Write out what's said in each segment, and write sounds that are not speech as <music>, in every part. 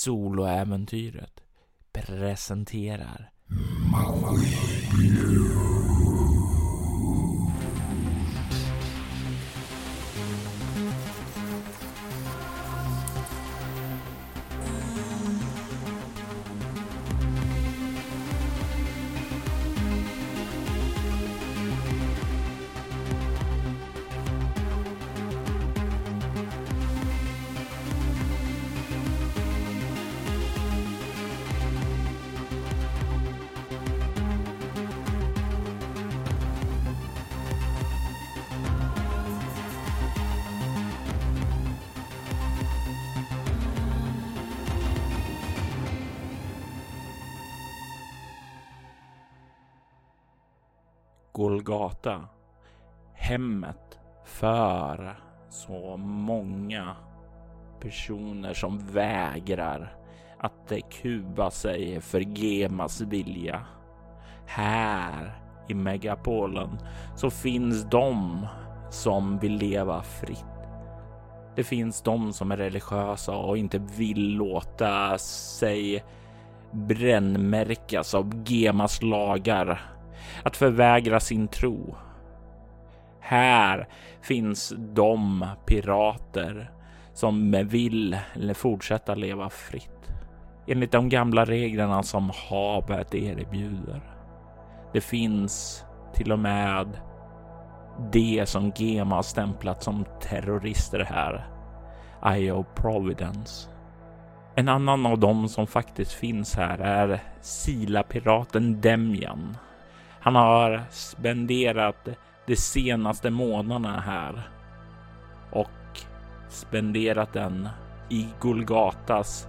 Soloäventyret presenterar Golgata. För så många personer som vägrar att kuba sig för Gemas vilja. Här i megapolen så finns de som vill leva fritt. Det finns de som är religiösa och inte vill låta sig brännmärkas av Gemas lagar att förvägra sin tro. Här finns de pirater som vill fortsätta leva fritt enligt de gamla reglerna som havet erbjuder. Det finns till och med det som Gema har stämplat som terrorister här. Io Providence. En annan av dem som faktiskt finns här är Sila-piraten Demian han har spenderat de senaste månaderna här och spenderat den i Golgatas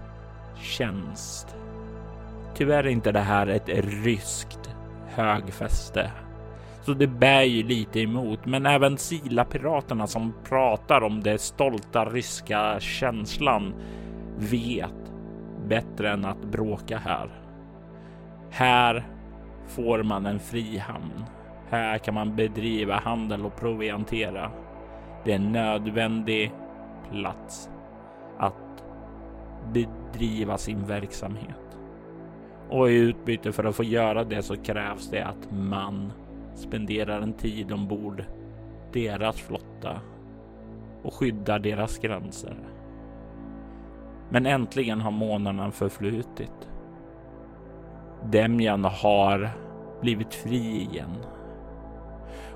tjänst. Tyvärr är inte det här ett ryskt högfäste, så det bär ju lite emot. Men även Sila-piraterna som pratar om det stolta ryska känslan vet bättre än att bråka här. Här får man en fri hamn. Här kan man bedriva handel och proviantera. Det är en nödvändig plats att bedriva sin verksamhet. Och i utbyte för att få göra det så krävs det att man spenderar en tid ombord deras flotta och skyddar deras gränser. Men äntligen har månaderna förflutit Demjan har blivit fri igen.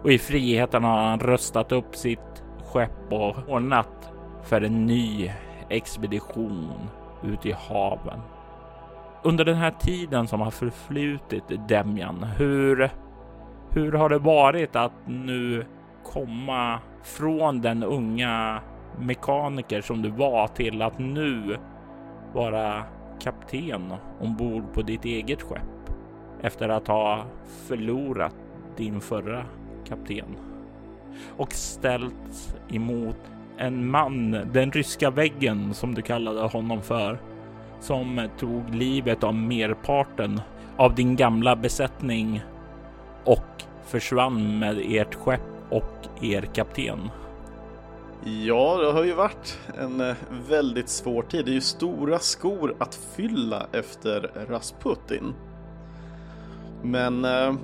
Och i friheten har han röstat upp sitt skepp och ordnat för en ny expedition ut i haven. Under den här tiden som har förflutit Demjan, hur, hur har det varit att nu komma från den unga mekaniker som du var till att nu vara kapten ombord på ditt eget skepp efter att ha förlorat din förra kapten och ställts emot en man, den ryska väggen som du kallade honom för, som tog livet av merparten av din gamla besättning och försvann med ert skepp och er kapten. Ja, det har ju varit en eh, väldigt svår tid. Det är ju stora skor att fylla efter Rasputin. Men eh,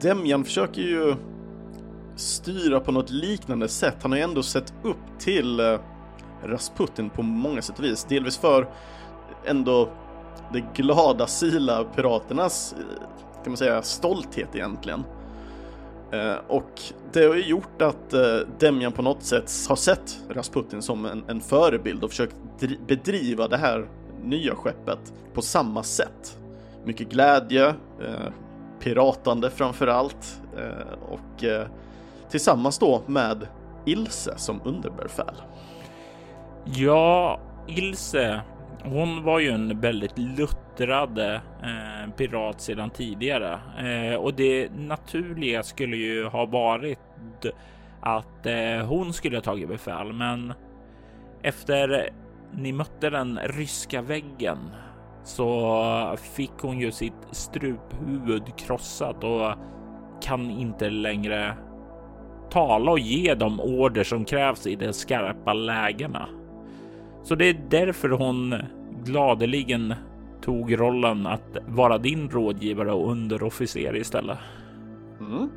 Demjan försöker ju styra på något liknande sätt. Han har ju ändå sett upp till eh, Rasputin på många sätt och vis. Delvis för ändå de glada Sila-piraternas, eh, kan man säga, stolthet egentligen. Eh, och det har ju gjort att Demjan på något sätt har sett Rasputin som en, en förebild och försökt bedriva det här nya skeppet på samma sätt. Mycket glädje, eh, piratande framför allt och tillsammans då med Ilse som underbefäl. Ja, Ilse hon var ju en väldigt luttrad eh, pirat sedan tidigare eh, och det naturliga skulle ju ha varit att eh, hon skulle ha tagit befäl. Men efter ni mötte den ryska väggen så fick hon ju sitt struphuvud krossat och kan inte längre tala och ge de order som krävs i de skarpa lägena. Så det är därför hon gladeligen tog rollen att vara din rådgivare och underofficer istället. Mm.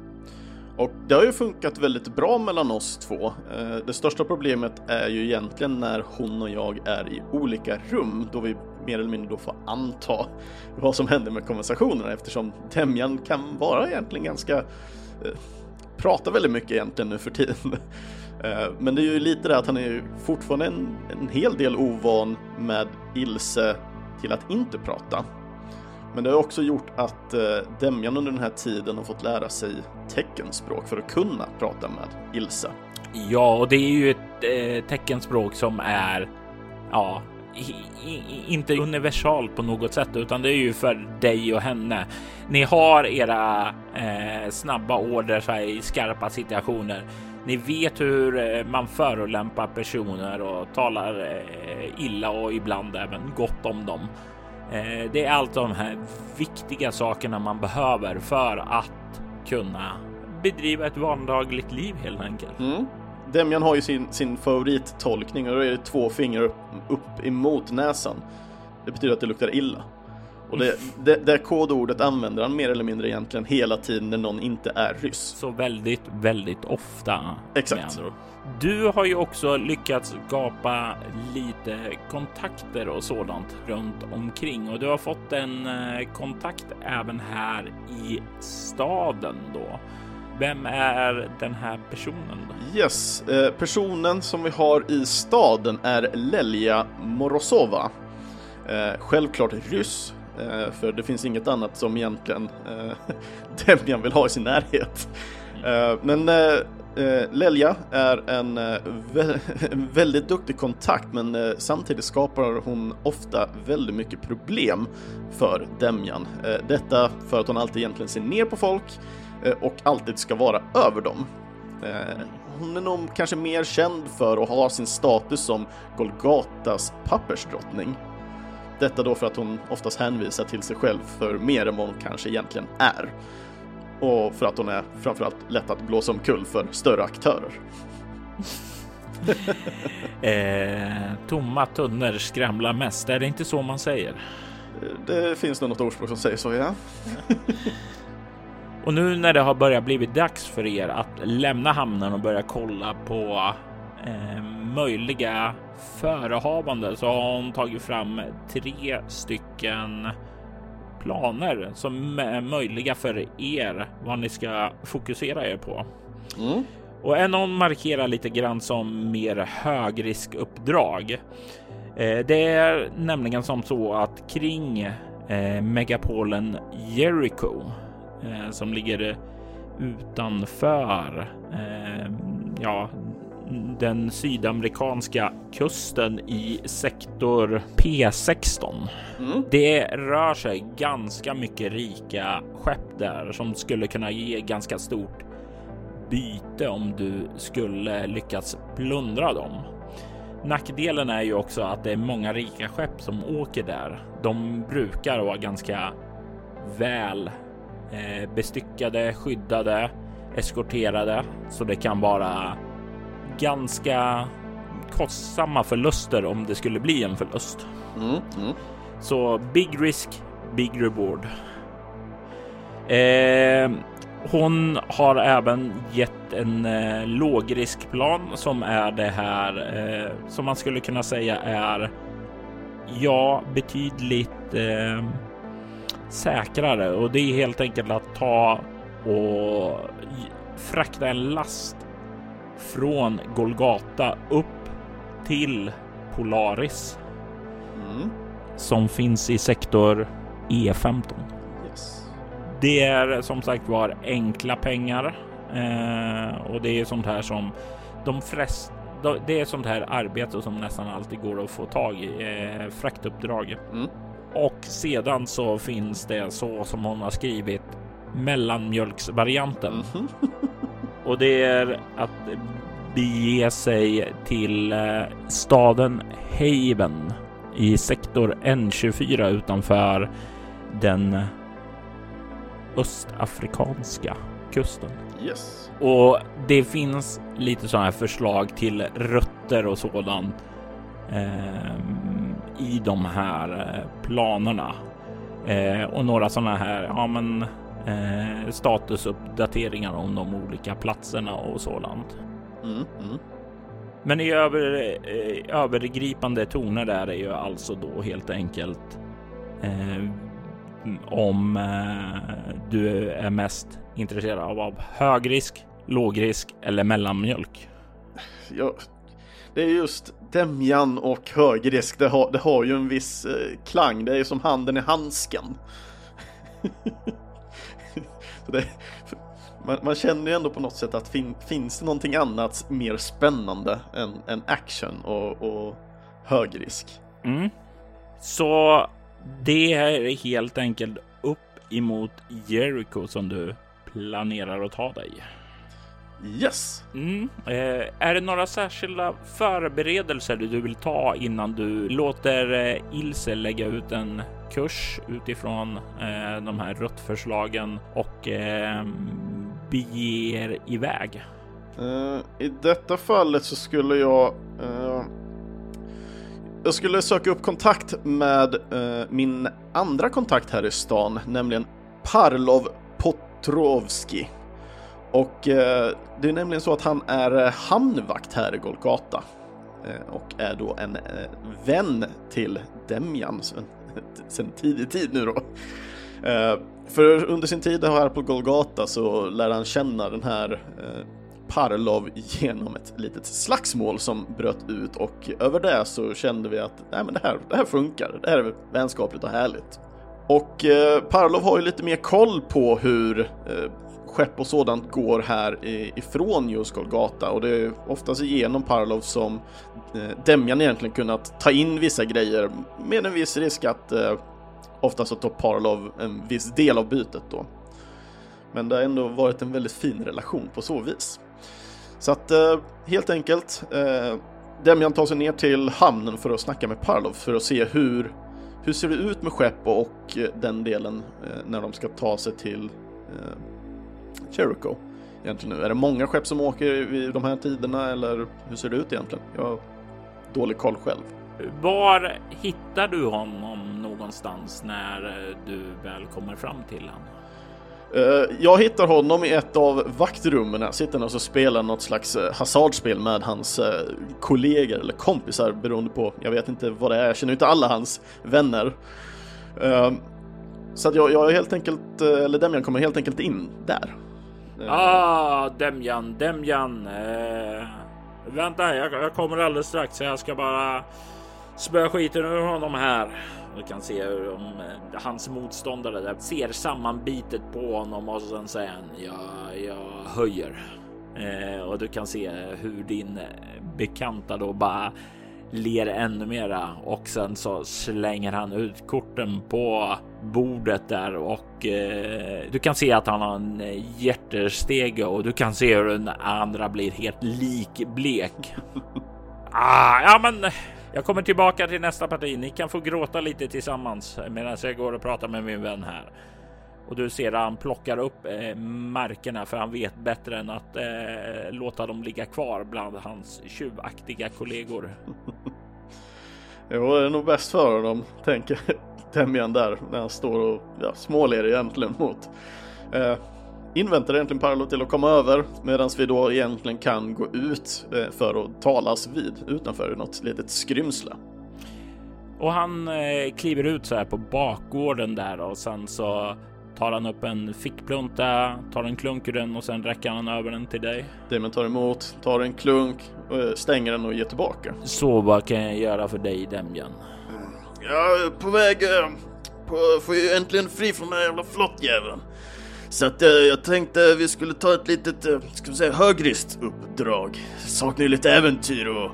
Och det har ju funkat väldigt bra mellan oss två. Eh, det största problemet är ju egentligen när hon och jag är i olika rum då vi mer eller mindre då får anta vad som händer med konversationerna eftersom Temjan kan vara egentligen ganska eh, pratar väldigt mycket egentligen nu för tiden. <laughs> Eh, men det är ju lite det att han är ju fortfarande en, en hel del ovan med Ilse till att inte prata. Men det har också gjort att eh, Demjan under den här tiden har fått lära sig teckenspråk för att kunna prata med Ilse. Ja, och det är ju ett eh, teckenspråk som är ja, inte universalt på något sätt, utan det är ju för dig och henne. Ni har era eh, snabba order i skarpa situationer. Ni vet hur eh, man förolämpar personer och talar eh, illa och ibland även gott om dem. Eh, det är allt de här viktiga sakerna man behöver för att kunna bedriva ett vardagligt liv helt enkelt. Mm. Demjan har ju sin, sin favorittolkning och då är det två fingrar upp, upp emot näsan. Det betyder att det luktar illa. Och det, det, det kodordet använder han mer eller mindre egentligen hela tiden när någon inte är ryss. Så väldigt, väldigt ofta. Exakt. Du har ju också lyckats skapa lite kontakter och sådant runt omkring och du har fått en eh, kontakt även här i staden då. Vem är den här personen? Då? Yes, eh, personen som vi har i staden är Lelja Morozova. Eh, självklart ryss, eh, för det finns inget annat som egentligen eh, <laughs> Demjan vill ha i sin närhet. Eh, men eh, eh Lelja är en, eh, vä <laughs> en, väldigt duktig kontakt men eh, samtidigt skapar hon ofta väldigt mycket problem för Demjan. detta för att hon alltid egentligen ser ner på folk och alltid ska vara över dem. Hon är nog kanske mer känd för att ha sin status som Golgatas pappersdrottning. Detta då för att hon oftast hänvisar till sig själv för mer än vad hon kanske egentligen är. Och för att hon är framförallt lätt att blåsa omkull för större aktörer. <laughs> eh, tomma tunnor skramlar mest, är det inte så man säger? Det finns nog något ordspråk som säger så, ja. <laughs> och nu när det har börjat blivit dags för er att lämna hamnen och börja kolla på eh, möjliga förehavande så har hon tagit fram tre stycken planer som är möjliga för er vad ni ska fokusera er på. Mm. Och en av markerar lite grann som mer högriskuppdrag. Eh, det är nämligen som så att kring eh, megapolen Jericho eh, som ligger utanför ja, den sydamerikanska kusten i sektor P16. Mm. Det rör sig ganska mycket rika skepp där som skulle kunna ge ganska stort byte om du skulle lyckas plundra dem. Nackdelen är ju också att det är många rika skepp som åker där. De brukar vara ganska väl eh, bestyckade, skyddade, eskorterade, så det kan vara ganska kostsamma förluster om det skulle bli en förlust. Mm, mm. Så big risk, big reward. Eh, hon har även gett en eh, lågriskplan som är det här eh, som man skulle kunna säga är ja, betydligt eh, säkrare och det är helt enkelt att ta och frakta en last från Golgata upp till Polaris mm. som finns i sektor E15. Yes. Det är som sagt var enkla pengar eh, och det är sånt här som de flesta det är sånt här arbete som nästan alltid går att få tag i, eh, fraktuppdrag. Mm. Och sedan så finns det så som hon har skrivit mellanmjölksvarianten. Mm. och det är att bege sig till eh, staden Haven i sektor N24 utanför den östafrikanska kusten. Yes. Och det finns lite sådana här förslag till rötter och sådant eh, i de här planerna och några sådana här, ja men statusuppdateringar om de olika platserna och sådant. Mm, mm. Men i över, övergripande toner där är ju alltså då helt enkelt eh, om eh, du är mest intresserad av, av högrisk, lågrisk eller mellanmjölk. Ja, det är just Demjan och högrisk. Det har, det har ju en viss eh, klang. Det är ju som handen i handsken. <laughs> det, man, man, känner ju ändå på något sätt att fin, finns det någonting annat mer spännande än, än action och, och högrisk. Mm. Så det är helt enkelt upp emot Jericho som du planerar att ta dig. Yes. Mm. Eh, är det några särskilda förberedelser du vill ta innan du låter eh, Ilse lägga ut en kurs utifrån eh, de här ruttförslagen och eh, beger iväg? Uh, I detta fallet så skulle jag uh, jag skulle söka upp kontakt med uh, min andra kontakt här i stan, nämligen Parlov Potrovski. Och eh, det är nämligen så att han är eh, hamnvakt här i Golgata eh, och är då en vän till Demjan <laughs> sen tidig tid nu då. För under sin tid här på Golgata så lär han känna den här Parlov genom ett litet slagsmål som bröt ut och över det så kände vi att nej, men det, här, det här funkar, det här är vänskapligt och härligt. Och eh, Parlov har ju lite mer koll på hur eh, skepp och sådant går här ifrån just Golgata och det är oftast genom Parlov som eh, Demjan egentligen kunnat ta in vissa grejer med en viss risk att eh, oftast så tar Parlov en viss del av bytet då. Men det har ändå varit en väldigt fin relation på så vis. Så att eh, helt enkelt, Demjan tar sig ner till hamnen för att snacka med Parlov för att se hur, hur ser det ut med skepp och den delen när de ska ta sig till Jericho. Egentligen nu. Är det många skepp som åker vid de här tiderna eller hur ser det ut egentligen? Jag har dålig koll själv. Var hittar du honom någonstans när eh, du väl kommer fram till honom? Eh, jag hittar honom i ett av vaktrummen, sitter och så spelar något slags eh, hasardspel med hans kollegor eller kompisar beroende på, jag vet inte vad det är, jag känner inte alla hans vänner. Så att jag, jag helt enkelt, eller Demjan kommer helt enkelt in där. Eh, ah, Demjan, Demjan. Eh, vänta, jag, jag kommer alldeles strax. Jag ska bara spöa skiten ur honom här. Du kan se hur de, eh, hans motståndare där ser sammanbitet på honom och sen säger han jag, jag höjer. Eh, och du kan se hur din eh, bekanta då bara ler ännu mera och sen så slänger han ut korten på bordet där och eh, du kan se att han har en hjärtestege och du kan se hur den andra blir helt likblek. <laughs> ah, ja, men jag kommer tillbaka till nästa parti. Ni kan få gråta lite tillsammans medan jag går och pratar med min vän här. Och du ser att han plockar upp eh, markerna för han vet bättre än att eh, låta dem ligga kvar bland hans tjuvaktiga kollegor. <laughs> jo, det är nog bäst för dem, tänker <laughs> Temjan där när han står och ja, småler egentligen mot eh, inväntar egentligen Parlo till att komma över medan vi då egentligen kan gå ut eh, för att talas vid utanför något litet skrymsle. Och han eh, kliver ut så här på bakgården där och sen så tar han upp en fickplunta, tar en klunk ur den och sen räcker han över den till dig. Demon tar emot, tar en klunk, eh, stänger den och ger tillbaka. Så vad kan jag göra för dig Demjan? Jag är på väg, på, får ju äntligen fri från den här jävla flottjäveln. Så att eh, jag tänkte vi skulle ta ett litet, eh, ska vi säga högrist uppdrag. Saknar ju lite äventyr och...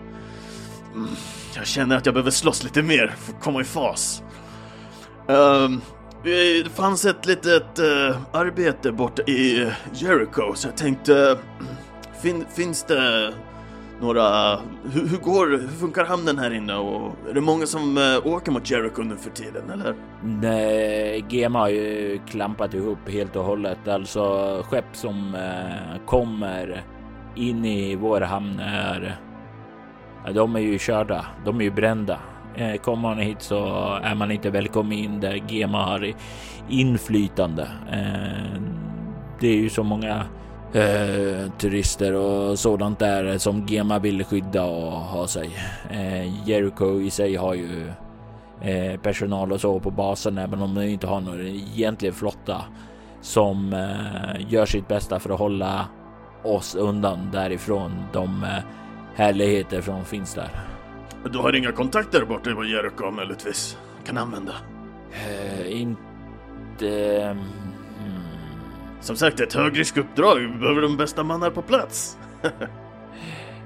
Mm, jag känner att jag behöver slåss lite mer för att komma i fas. Um, Eh, det fanns ett litet uh, arbete borta i Jericho så jag tänkte, <clears throat> fin, finns det några... Hur, hur, går Hur funkar hamnen här inne och är det många som eh, åker mot Jericho nu för tiden eller? Nej, GM har ju klampat ihop helt och hållet. Alltså skepp som kommer in i vår hamn är... De är ju körda. De är ju brända. Eh, kommer man hit så är man inte välkommen in där GEMA har inflytande. Eh, det är ju så många eh, turister och sådant där som GEMA vill skydda och ha sig. Eh, Jericho i sig har ju eh, personal och så på basen, även om de inte har någon egentlig flotta som eh, gör sitt bästa för att hålla oss undan därifrån. De härligheter som finns där. Du har inga kontakter borta på Jericho möjligtvis? Kan använda? Eh, inte... Mm, Som sagt, ett högriskuppdrag. Vi behöver de bästa mannar på plats. <laughs>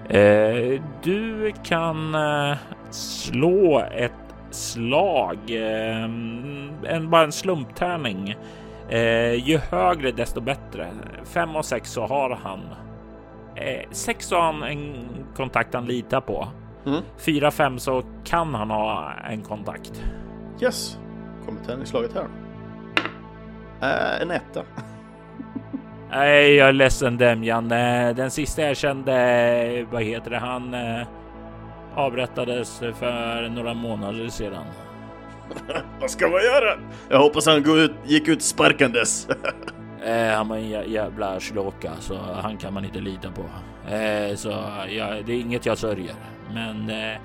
Eh, du kan eh, slå ett slag, en, bara en slumptärning. Ju högre desto bättre. Fem och sex så har han. Sex har han en kontakt han litar på. Mm. Fem så kan han ha en kontakt. Yes. Kommer tärningsslaget här. Äh, en etta. <laughs> Nej, jag är ledsen Demjan. Den sista jag kände, vad heter det, han eh, avrättades för några månader sedan. <laughs> Vad ska man göra? Jag hoppas han går ut, gick ut sparkandes. <laughs> Eh, han var en jä- jävla slåka så han kan man inte lita på. Eh, så ja, det är inget jag sörjer. Men eh,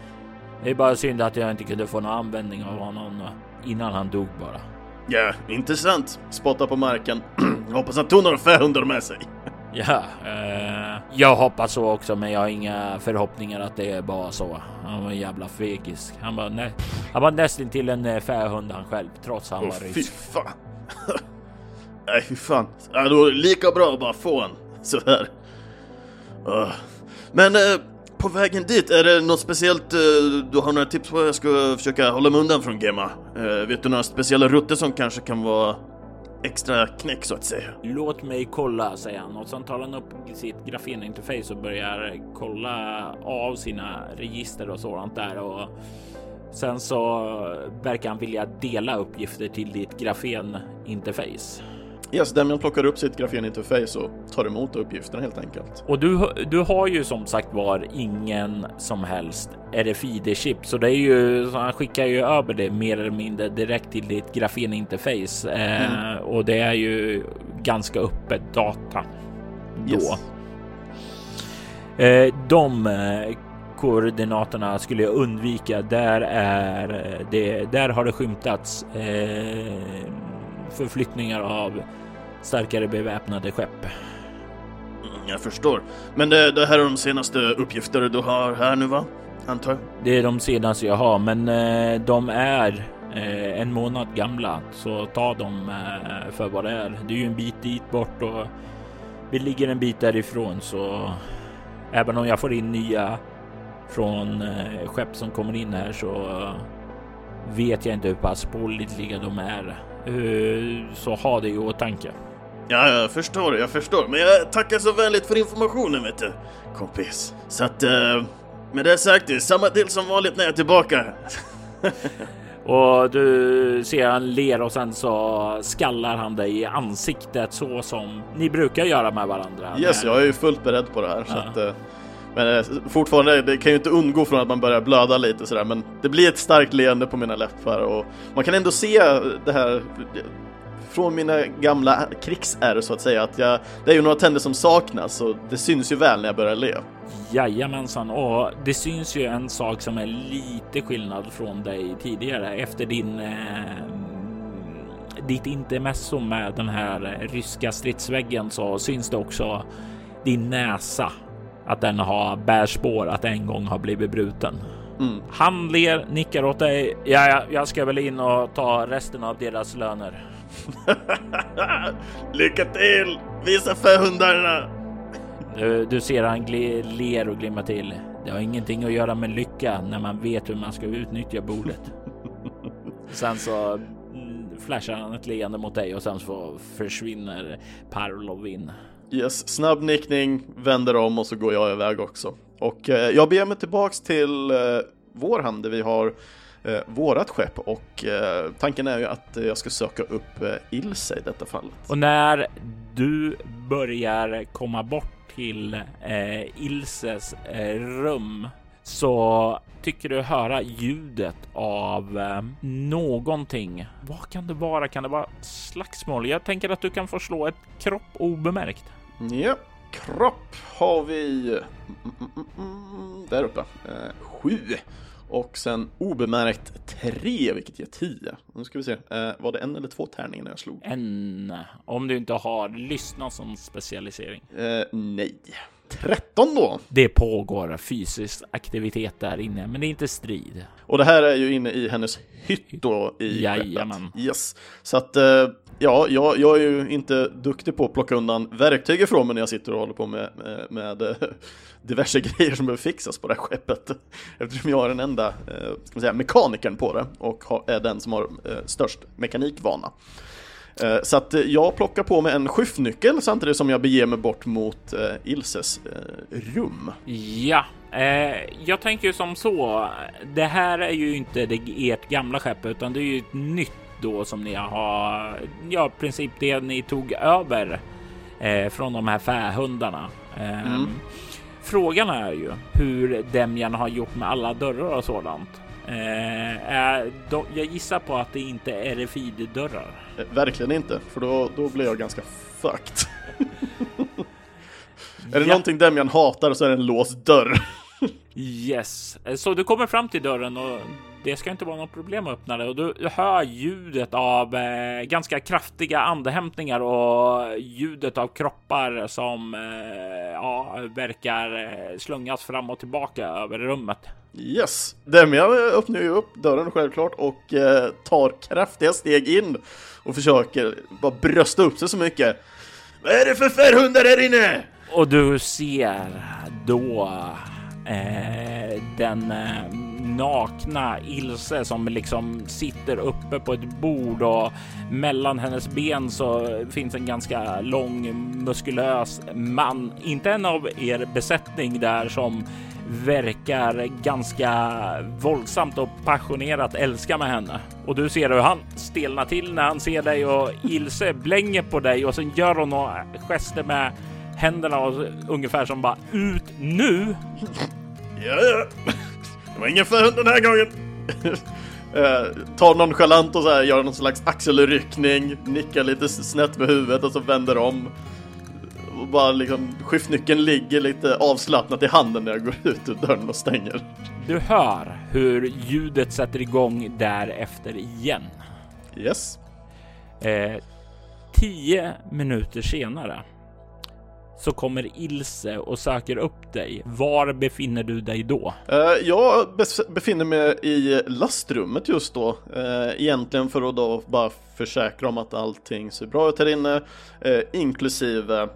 det är bara synd att jag inte kunde få någon användning av honom innan han dog bara. ja, intressant. Spotta på marken. <clears throat> hoppas han tog några fähundar med sig. <laughs> Ja, eh, jag hoppas så också, men jag har inga förhoppningar att det är bara så. Han var en jävla fegis. Han var, nä- han var nästan till en eh, fähund han själv, trots han Åh var fy rysk. fan. <laughs> Nej fy fan. Ja, då är det lika bra att bara få en. Sådär. Uh. Men eh, på vägen dit, är det något speciellt eh, du har några tips på hur jag ska försöka hålla mig undan från Gema? Eh, vet du några speciella rutter som kanske kan vara extra knäck så att säga? Låt mig kolla, säger han och sen tar han upp sitt grafeninterface och börjar kolla av sina register och sådant där och sen så verkar han vilja dela uppgifter till ditt grafeninterface. Yes, Demian plockar upp sitt grafeninterface och tar emot uppgifterna helt enkelt. Och du, du har ju som sagt var ingen som helst RFID-chip, så det är ju så han skickar ju över det mer eller mindre direkt till ditt grafeninterface eh, och det är ju ganska öppet data då. Yes. Eh, de eh, koordinaterna skulle jag undvika. Där är eh, det. Där har det skymtats eh, förflyttningar av starkare beväpnade skepp. Mm, jag förstår. Men det, det här är de senaste uppgifter du har här nu va? Antar jag? Det är de senaste jag har, men eh, de är eh, en månad gamla, så ta dem eh, för vad det är. Det är ju en bit dit bort och vi ligger en bit därifrån, så även om jag får in nya från eh, skepp som kommer in här så vet jag inte hur pass pålitliga de är. Så ha det i åtanke. Ja, jag förstår, jag förstår. Men jag tackar så vänligt för informationen vet du, kompis. Så att, eh, med det sagt, det är samma till som vanligt när jag är tillbaka. <laughs> Och du ser han ler och sen så skallar han dig i ansiktet så som ni brukar göra med varandra. Yes, jag är ju fullt beredd på det här. Så att, eh, men eh, fortfarande, det kan ju inte undgå från att man börjar blöda lite sådär. Men det blir ett starkt leende på mina läppar och man kan ändå se det här från mina gamla krigsärr så att säga. Att jag, det är ju några tänder som saknas och det syns ju väl när jag börjar le. Jajamensan, och det syns ju en sak som är lite skillnad från dig tidigare efter din eh, ditt intermezzo med den här ryska stridsväggen så syns det också din näsa att den har bär spår att en gång har blivit bruten. Mm. Han ler, nickar åt dig. Ja, jag ska väl in och ta resten av deras löner. <laughs> Lycka till! Visa för hundarna! Du, du ser han gle, ler och glimmar till. Det har ingenting att göra med lycka när man vet hur man ska utnyttja bordet. <laughs> sen så mm, flashar han ett leende mot dig och sen så försvinner Parlov in. Yes, snabb nickning, vänder om och så går jag iväg också. Och eh, jag beger mig tillbaks till eh, vår hamn där vi har eh, vårat skepp och eh, tanken är ju att jag ska söka upp eh, Ilse i detta fallet. Och när du börjar komma bort till eh, Ilses eh, rum så tycker du höra ljudet av eh, någonting. Vad kan det vara? Kan det vara slagsmål? Jag tänker att du kan få slå ett kropp obemärkt. Ja, kropp har vi mm, mm, mm, där uppe. Eh, sju. Och sen obemärkt tre, vilket ger tio. Nu ska vi se, eh, var det en eller två tärningar när jag slog? En, om du inte har lyssnat som specialisering. Eh, nej. 13 då. Det pågår fysisk aktivitet där inne, men det är inte strid. Och det här är ju inne i hennes hytt då i Jajamän. Yes. Så att eh, ja, jag, jag är ju inte duktig på att plocka undan verktyg ifrån mig när jag sitter och håller på med, med, med eh, <laughs> diverse grejer som behöver fixas på det här skeppet. <laughs> Eftersom jag är den enda eh, ska man säga, mekanikern på det och är den som har störst mekanikvana. Eh, Så att eh, jag plockar på mig en skiftnyckel samtidigt som jag beger mig bort mot eh, Ilses rum. Ja, jag tänker ju som så. Det här är ju inte det, ert gamla skepp, utan det är ju ett nytt då som ni har. Ja, i princip det ni tog över eh, från de här fähundarna. Eh, Mm. Frågan är ju hur Demjan har gjort med alla dörrar och sådant. Eh, jag gissar på att det inte är RFID-dörrar. Eh, Verkligen inte, för då, då blir jag ganska fucked. <laughs> Är det Ja. någonting Demian hatar så är det en låst dörr. Yes, Eh, så du kommer fram till dörren och det ska inte vara något problem att öppna det och du hör ljudet av eh, ganska kraftiga andehämtningar och ljudet av kroppar som eh, ja, verkar eh, slungas fram och tillbaka över rummet. Yes, eh, öppnar ju upp dörren självklart och eh, tar kraftiga steg in och försöker bara brösta upp sig så mycket. Vad är det för färghundar här inne? Och du ser då eh, den eh, nakna Ilse som liksom sitter uppe på ett bord och mellan hennes ben så finns en ganska lång muskulös man. Inte en av er besättning där som verkar ganska våldsamt och passionerat älska med henne. Och du ser hur han stelnar till när han ser dig och Ilse blänger på dig och sen gör hon några gester med händerna och ungefär som bara ut nu. Ja, ja. Det var ingen färghund den här gången. <laughs> eh, tar nonchalant och så här, gör någon slags axelryckning, nickar lite snett med huvudet och så vänder om. Och bara liksom, skiftnyckeln ligger lite avslappnat i handen när jag går ut ur dörren och stänger. Du hör hur ljudet sätter igång därefter igen. Yes. Eh, tio minuter senare så kommer Ilse och söker upp dig. Var befinner du dig då? Eh, jag befinner mig i lastrummet just då, eh, egentligen för att då bara försäkra om att allting ser bra ut här inne, eh, inklusive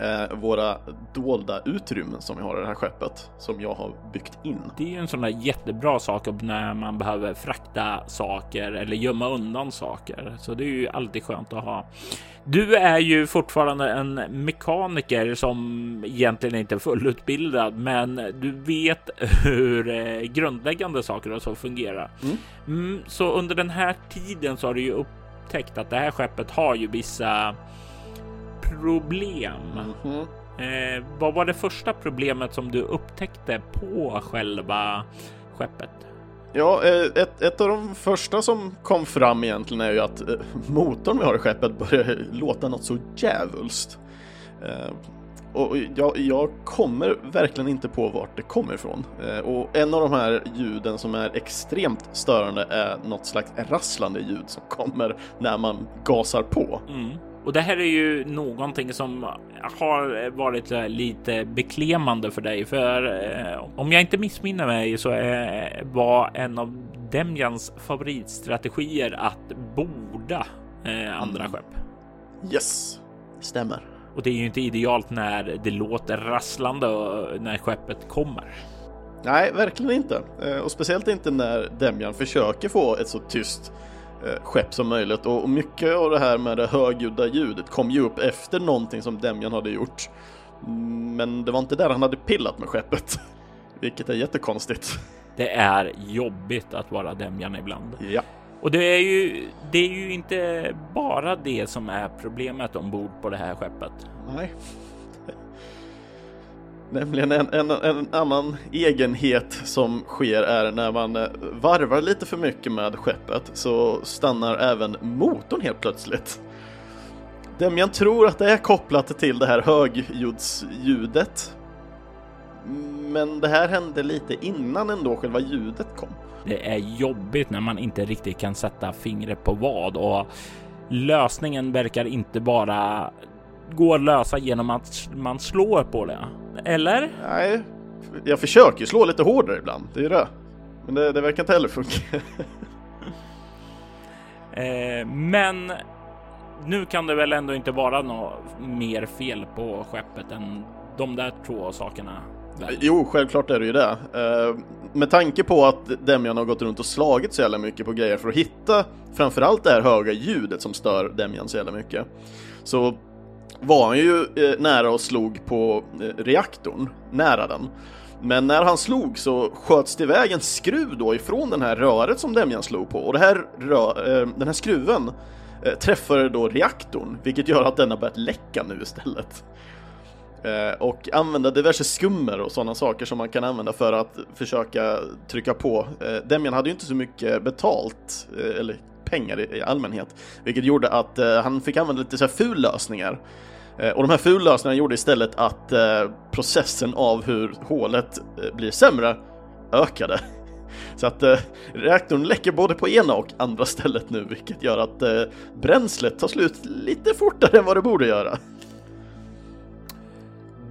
eh, våra dolda utrymmen som vi har i det här skeppet, som jag har byggt in. Det är ju en sån där jättebra sak när man behöver frakta saker eller gömma undan saker. Så det är ju alltid skönt att ha. Du är ju fortfarande en mekaniker som egentligen inte är fullutbildad, men du vet hur eh, grundläggande saker och så fungerar. Mm. Mm, så under den här tiden så har du ju upptäckt att det här skeppet har ju vissa problem. Mhm. Eh, vad var det första problemet som du upptäckte på själva skeppet? Ja, eh, ett, ett av de första som kom fram egentligen är ju att eh, motorn vi har i skeppet börjar låta något så djävulskt. Eh, Och jag, jag kommer verkligen inte på vart det kommer ifrån. Och en av de här ljuden som är extremt störande är något slags rasslande ljud som kommer när man gasar på. Mm. Och det här är ju någonting som har varit eh, lite beklämmande för dig, för eh, om jag inte missminner mig så är, var en av Demjans favoritstrategier att borda eh, andra Mm. skepp. Yes, stämmer. Och det är ju inte idealt när det låter rasslande när skeppet kommer. Nej, verkligen inte. Eh, Och speciellt inte när Demjan försöker få ett så tyst eh, skepp som möjligt. Och och mycket av det här med det högljudda ljudet kom ju upp efter någonting som Demjan hade gjort. Mm, Men det var inte där han hade pillat med skeppet. <laughs> Vilket är jättekonstigt. Det är jobbigt att vara Demjan ibland. Ja. Och det är ju, det är ju inte bara det som är problemet ombord på det här skeppet. Nej. Nämligen en, en, en annan egenhet som sker är när man eh, varvar lite för mycket med skeppet så stannar även motorn helt plötsligt. Demian tror att det är kopplat till det här högljuddsljudet. Men det här hände lite innan ändå själva ljudet kom. Det är jobbigt när man inte riktigt kan sätta fingret på vad och lösningen verkar inte bara gå att lösa genom att man slår på det. Eller? Nej, jag försöker slå lite hårdare ibland. Det är det. Men det, det verkar inte heller funka. <laughs> eh, men nu kan det väl ändå inte vara något mer fel på skeppet än de där två sakerna? Väl? Jo, självklart är det ju det. Eh, med tanke på att Demian har gått runt och slagit så jävla mycket på grejer för att hitta framförallt det här höga ljudet som stör Demian så jävla mycket. Så var han ju eh, nära och slog på eh, reaktorn, nära den. Men när han slog så sköts det iväg en skruv då ifrån den här röret som Demjan slog på och det här rö- eh, den här skruven träffade då reaktorn, vilket gör att den har börjat läcka nu istället. Och använda diverse skummer och sådana saker som man kan använda för att försöka trycka på. Demjan hade ju inte så mycket betalt, eller pengar i allmänhet, vilket gjorde att eh, han fick använda lite så här fullösningar. Eh, och de här fullösningarna gjorde istället att eh, processen av hur hålet blir sämre ökade. <laughs> Så att eh, reaktorn läcker både på ena och andra stället nu, vilket gör att eh, bränslet tar slut lite fortare än vad det borde göra.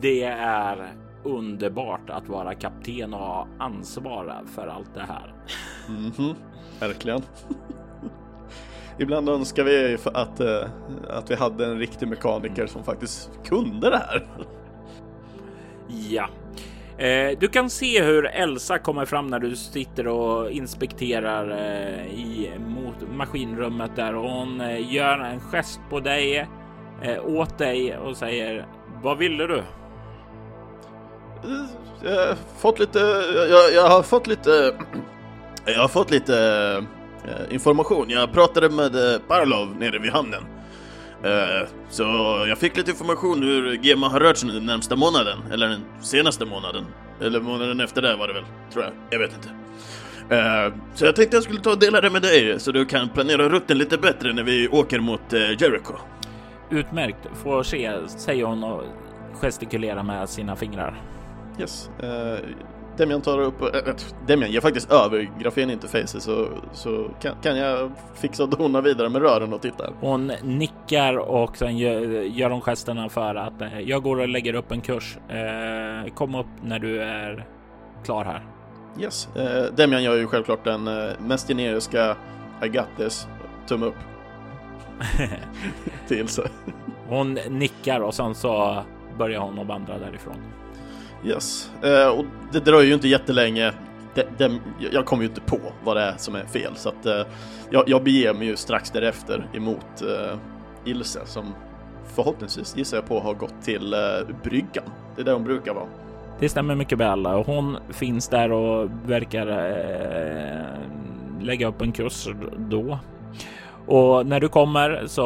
Det är underbart att vara kapten och ha ansvar för allt det här. Mm -hmm. Verkligen. <laughs> Ibland önskar vi att, eh, att vi hade en riktig mekaniker som faktiskt kunde det här. Ja, Eh, du kan se hur Elsa kommer fram när du sitter och inspekterar eh, i maskinrummet där och hon gör en gest på dig åt dig och säger Vad ville du? Jag har fått lite, jag, jag har fått lite, <clears throat> jag har fått lite information. Jag pratade med Parlov nere vid hamnen. Uh, så jag fick lite information hur GEMA har rört sig den närmsta månaden, eller den senaste månaden. Eller månaden efter det var det väl, tror jag. Jag vet inte. Uh, så jag tänkte jag skulle ta och dela det med dig så du kan planera rutten lite bättre när vi åker mot uh, Jericho. Utmärkt, får se, säger hon och gestikulerar med sina fingrar. Yes. Demian tar upp, äh, Demian ger faktiskt över grafeninterfacet så, så kan, kan jag fixa och dona vidare med rören och tittar. Hon nickar och sen gör, gör hon gesterna för att eh, jag går och lägger upp en kurs. Eh, kom upp när du är klar här. Yes, eh, Demian gör ju självklart den eh, mest generiska I got this, tumme upp. <laughs> Till så. Hon nickar och sen så börjar hon att vandra därifrån. Yes, uh, och det dröjer ju inte jättelänge. De, de, jag kommer ju inte på vad det är som är fel så att uh, jag, jag beger mig ju strax därefter emot uh, Ilse som förhoppningsvis gissar jag på har gått till uh, bryggan. Det är där hon brukar vara. Det stämmer mycket väl och hon finns där och verkar eh, lägga upp en kurs då. Och när du kommer så,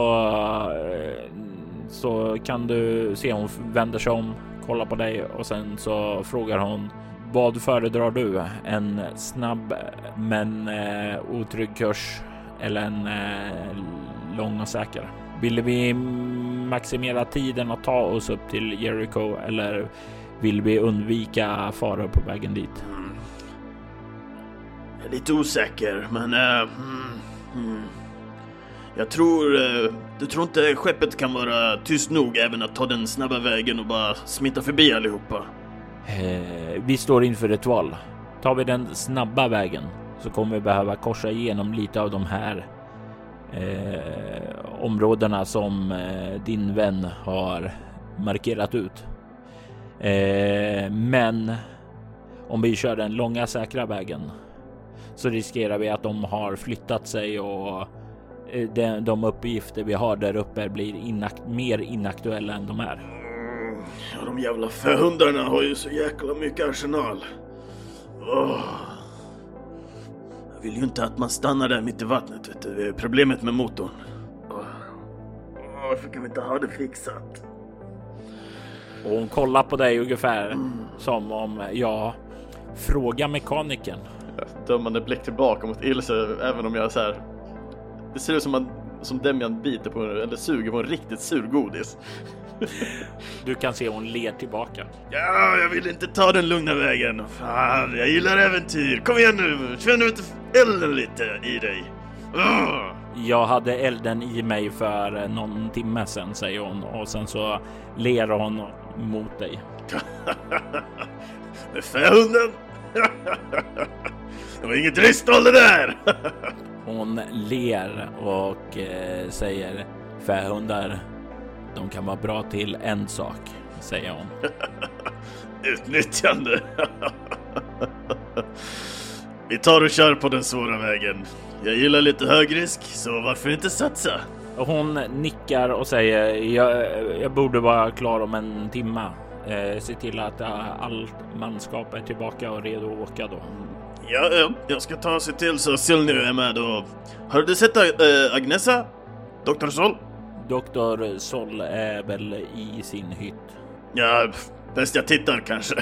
så kan du se hon vänder sig om kollar på dig och sen så frågar hon vad föredrar du? En snabb men eh, otrygg kurs eller en eh, lång och säker? Vill vi maximera tiden att ta oss upp till Jericho eller vill vi undvika faror på vägen dit? Mm. Jag är lite osäker, men uh, mm, mm. Jag tror... Eh, du tror inte skeppet kan vara tyst nog även att ta den snabba vägen och bara smita förbi allihopa? Eh, vi står inför ett val. Tar vi den snabba vägen så kommer vi behöva korsa igenom lite av de här eh, områdena som eh, din vän har markerat ut. Eh, men om vi kör den långa säkra vägen så riskerar vi att de har flyttat sig och de, de uppgifter vi har där uppe blir inakt, mer inaktuella än de är. Mm, ja, de jävla förhundarna har ju så jäkla mycket arsenal. Oh. Jag vill ju inte att man stannar där mitt i vattnet, vet du. Det är problemet med motorn. Oh. Varför kan vi inte ha det fixat? Och hon kollar på dig ungefär som om jag frågar mekanikern. Dömande blick tillbaka mot Ilse, även om jag är så här. Det ser ut som man som Demian biter på eller suger på en riktigt sur godis. Du kan se hon ler tillbaka. Ja, jag vill inte ta den lugna vägen. Fan, jag gillar äventyr. Kom igen nu, känn du inte elden lite i dig? Jag hade elden i mig för någon timme sedan, säger hon och sen så ler hon mot dig. <laughs> Med fähunden? <laughs> det var inget rystål det där! <laughs> Hon ler och eh, säger fähundar. De kan vara bra till en sak, säger hon. <laughs> Utnyttjande. <laughs> Vi tar och kör på den svåra vägen. Jag gillar lite högrisk, så varför inte satsa? Hon nickar och säger jag, jag borde vara klar om en timma. Eh, se till att eh, allt manskap är tillbaka och redo att åka då. Ja, ja, jag ska ta och se till så Silny är med och... Har du sett äh, Agnesa? Doktor Sol? Doktor Sol är väl i sin hytt. Ja, bäst jag tittar kanske.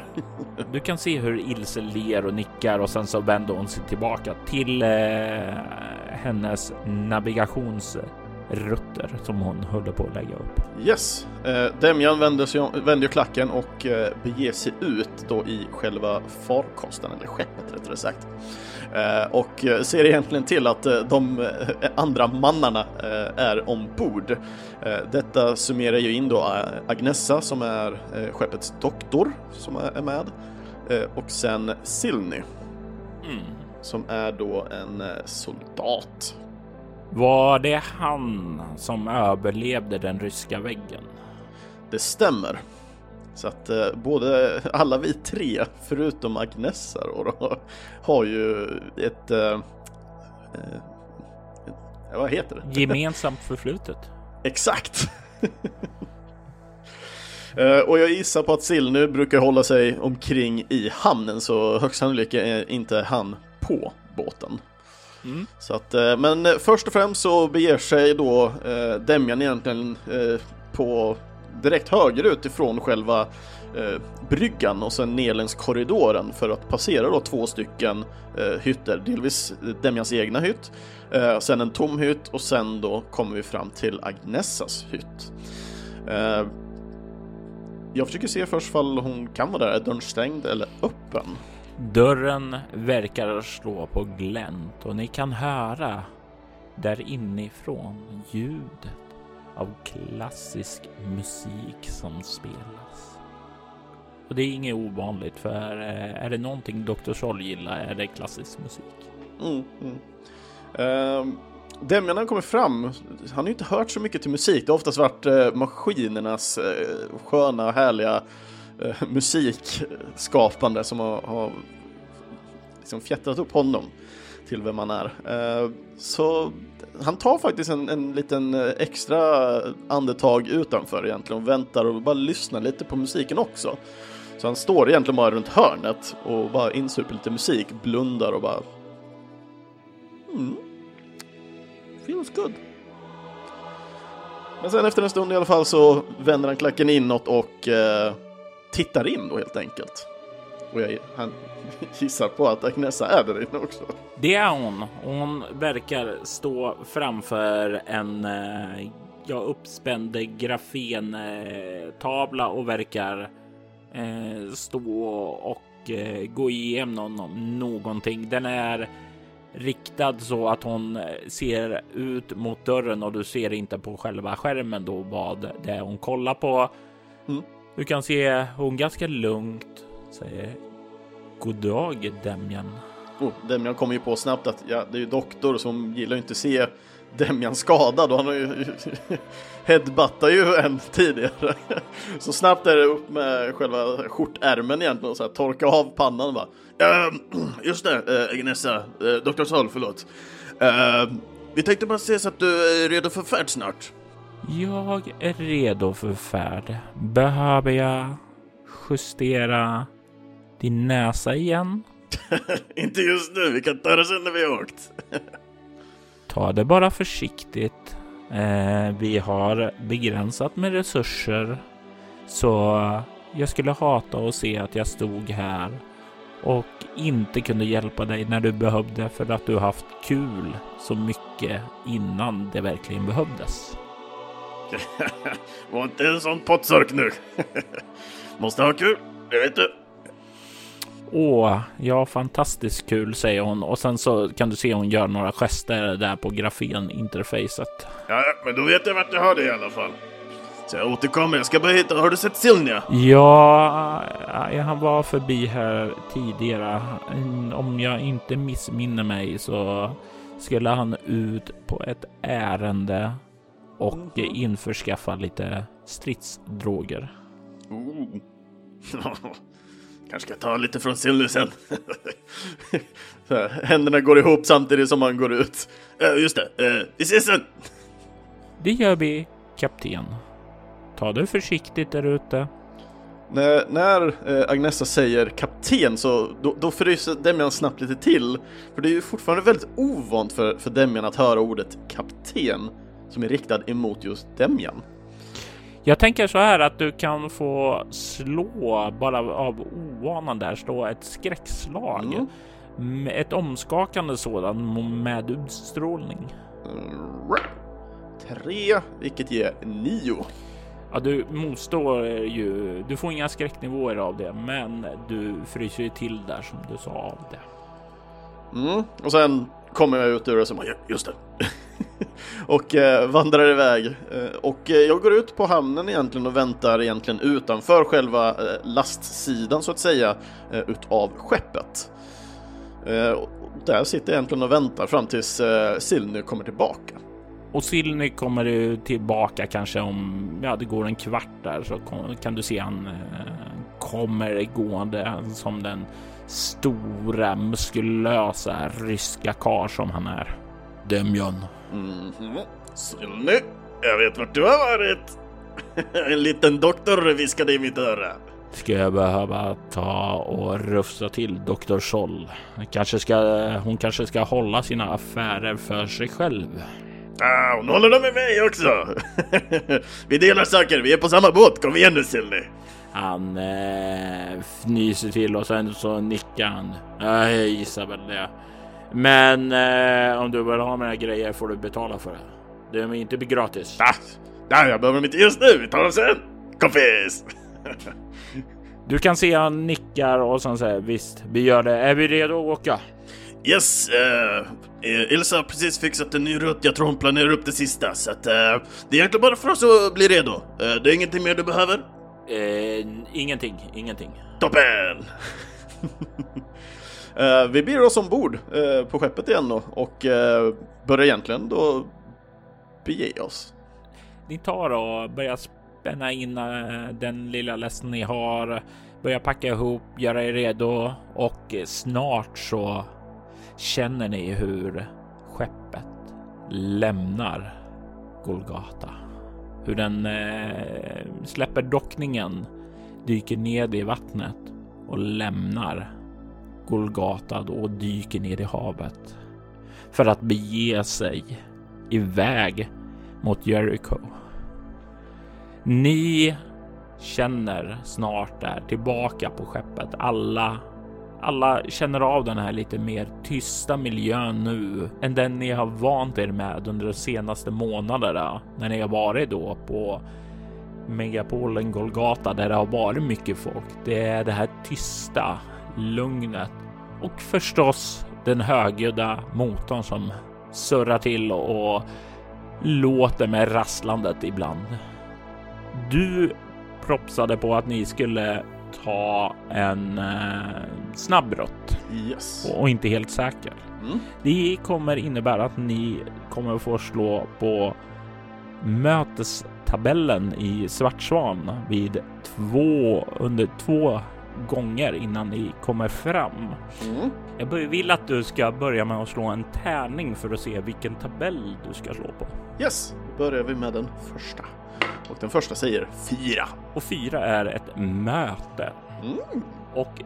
Du kan se hur Ilse ler och nickar och sen så vänder hon sig tillbaka till eh, hennes navigationsrutter som hon håller på att lägga upp. Yes, eh, Demjan vänder, sig, om- vänder klacken och eh, beger sig ut då i själva farkosten, eller skeppet rättare sagt. Eh, och ser egentligen till att de andra mannarna är ombord. Detta summerar ju in då Agnessa som är skeppets doktor som är med. Och sen Silny Mm. som är då en soldat. Var det han som överlevde den ryska väggen? Det stämmer. Så att eh, både alla vi tre, förutom Agnessa då, då har ju ett... Eh, eh, vad heter det? Gemensamt förflutet. Exakt! <laughs> Eh, och jag gissar på att Sill nu brukar hålla sig omkring i hamnen så högst sannolikt är inte han på båten. Mm. Så att, eh, men eh, först och främst så beger sig då eh, Demjan egentligen eh, på direkt högerut ifrån själva eh, bryggan och sen ner längs korridoren för att passera då två stycken eh, hytter. Delvis eh, Demjans egna hytt, eh, sen en tom hytt och sen då kommer vi fram till Agnessas hytt. Eh, jag försöker se först fall hon kan vara där. Är dörren stängd eller öppen? Dörren verkar slå på glänt och ni kan höra där inifrån ljudet av klassisk musik som spelas. Och det är inget ovanligt för eh, är det någonting Dr. Sol gillar är det klassisk musik. Mm, mm. Uh, Demjan när han kommer fram, han har ju inte hört så mycket till musik. Det har oftast varit eh, maskinernas eh, sköna, härliga eh, musikskapande som har, har liksom fjättrat upp honom till vem han är. Eh, så han tar faktiskt en, en liten eh, extra andetag utanför egentligen och väntar och bara lyssnar lite på musiken också. Så han står egentligen bara runt hörnet och bara insuper lite musik, blundar och bara Mm. Feels good. Men sen efter en stund i alla fall så vänder han klacken inåt och eh, tittar in då helt enkelt. Och jag, han <laughs> gissar på att Agnesa är där inne också. Det är hon. Hon verkar stå framför en eh, ja, uppspänd grafentavla och verkar eh, stå och eh, gå igenom någonting. Den är riktad så att hon ser ut mot dörren och du ser inte på själva skärmen då vad det är hon kollar på. Mm. Du kan se hon ganska lugnt säger God dag Demjan. Oh, Demjan kommer ju på snabbt att ja, det är ju doktor som gillar ju inte se Demjan skadad och han har ju <laughs> headbuttar ju en tidigare. <laughs> Så snabbt är det upp med själva skjortärmen egentligen och så här, torka av pannan och bara "Ehm, <clears throat> Just det, äh, Agnesa, äh, doktor Sol, förlåt. Eh, vi tänkte bara se så att du är redo för färd snart. Jag är redo för färd. Behöver jag justera din näsa igen? <laughs> inte just nu, vi kan ta det sen när vi har åkt. <laughs> Ta det bara försiktigt. Eh, vi har begränsat med resurser. Så jag skulle hata att se att jag stod här och inte kunde hjälpa dig när du behövde för att du haft kul så mycket innan det verkligen behövdes. <laughs> Var inte en sån pottsork nu. <laughs> Måste ha kul, det vet du. Åh, ja, fantastiskt kul, säger hon och sen så kan du se hon gör några gester där på grafeninterfacet. Ja, men då vet jag vart jag har det i alla fall. Så jag återkommer. Jag ska bara hitta. Har du sett Silnia? Ja, han var förbi här tidigare. Om jag inte missminner mig så skulle han ut på ett ärende och införskaffa lite stridsdroger. Oh. <laughs> Kanske ska ta lite från Silny sen. <laughs> händerna går ihop samtidigt som man går ut. Uh, just det, uh, vi ses sen! Det gör vi, kapten. Ta det försiktigt där ute. När, när eh, Agnesa säger kapten så då, då fryser Demian snabbt lite till. För det är ju fortfarande väldigt ovant för, för Demian att höra ordet kapten som är riktad emot just Demian. Jag tänker så här att du kan få slå bara av ovanan där, slå ett skräckslag. Mm. Ett omskakande sådant med utstrålning. Mm. Tre, vilket ger nio. Ja, du motstår ju. Du får inga skräcknivåer av det, men du fryser ju till där som du sa av det. Mm, och sen kommer jag ut ur det som just det. <laughs> och eh, vandrar iväg. Eh, och eh, jag går ut på hamnen egentligen och väntar egentligen utanför själva eh, lastsidan så att säga eh, utav skeppet. Eh, där sitter jag egentligen och väntar fram tills eh, Silny kommer tillbaka. Och Silny kommer tillbaka kanske om, ja det går en kvart där så kan du se han eh, kommer gående som den stora muskulösa ryska kar som han är. Demjan. Mm -hmm. Silny, jag vet vart du har varit. <laughs> en liten doktor viskade i mitt öra. Ska jag behöva ta och rufsa till doktor Scholl? Kanske ska, hon kanske ska hålla sina affärer för sig själv. Ah, hon håller dem med mig också! <laughs> vi delar saker, vi är på samma båt, kom igen nu Silly! Han eh, fnyser till och sen så nickar han. Jag gissar väl det. Men eh, om du vill ha mina grejer får du betala för det. Det är inte gratis. Ah, nej, jag behöver dem inte just nu, vi tar dem sen! Kompis! <laughs> du kan se han nickar och sen säger visst, vi gör det. Är vi redo att åka? Yes, uh, Ilsa har precis fixat en ny rutt. Jag tror hon planerar upp det sista, så att uh, det är egentligen bara för oss att bli redo. Uh, det är ingenting mer du behöver? Uh, ingenting, ingenting. Toppen! <laughs> vi beger oss ombord på skeppet igen då och börjar egentligen då bege oss. Ni tar och börjar spänna in den lilla lästen ni har, börjar packa ihop, göra er redo och snart så känner ni hur skeppet lämnar Golgata. Hur den eh, släpper dockningen, dyker ned i vattnet och lämnar Golgata och dyker ner i havet för att bege sig iväg mot Jericho. Ni känner snart där tillbaka på skeppet alla alla känner av den här lite mer tysta miljön nu än den ni har vant er med under de senaste månaderna när ni har varit då på megapolen Golgata där det har varit mycket folk. Det är det här tysta lugnet och förstås den högljudda motorn som surrar till och låter med rasslandet ibland. Du propsade på att ni skulle ta en eh, snabbbrott yes. och inte helt säker. Mm. Det kommer innebära att ni kommer få slå på mötestabellen i Svartsvan vid två under två gånger innan ni kommer fram. Mm. Jag vill att du ska börja med att slå en tärning för att se vilken tabell du ska slå på. Yes, då börjar vi med den första. Och den första säger fyra. Och fyra är ett möte. Mm. Och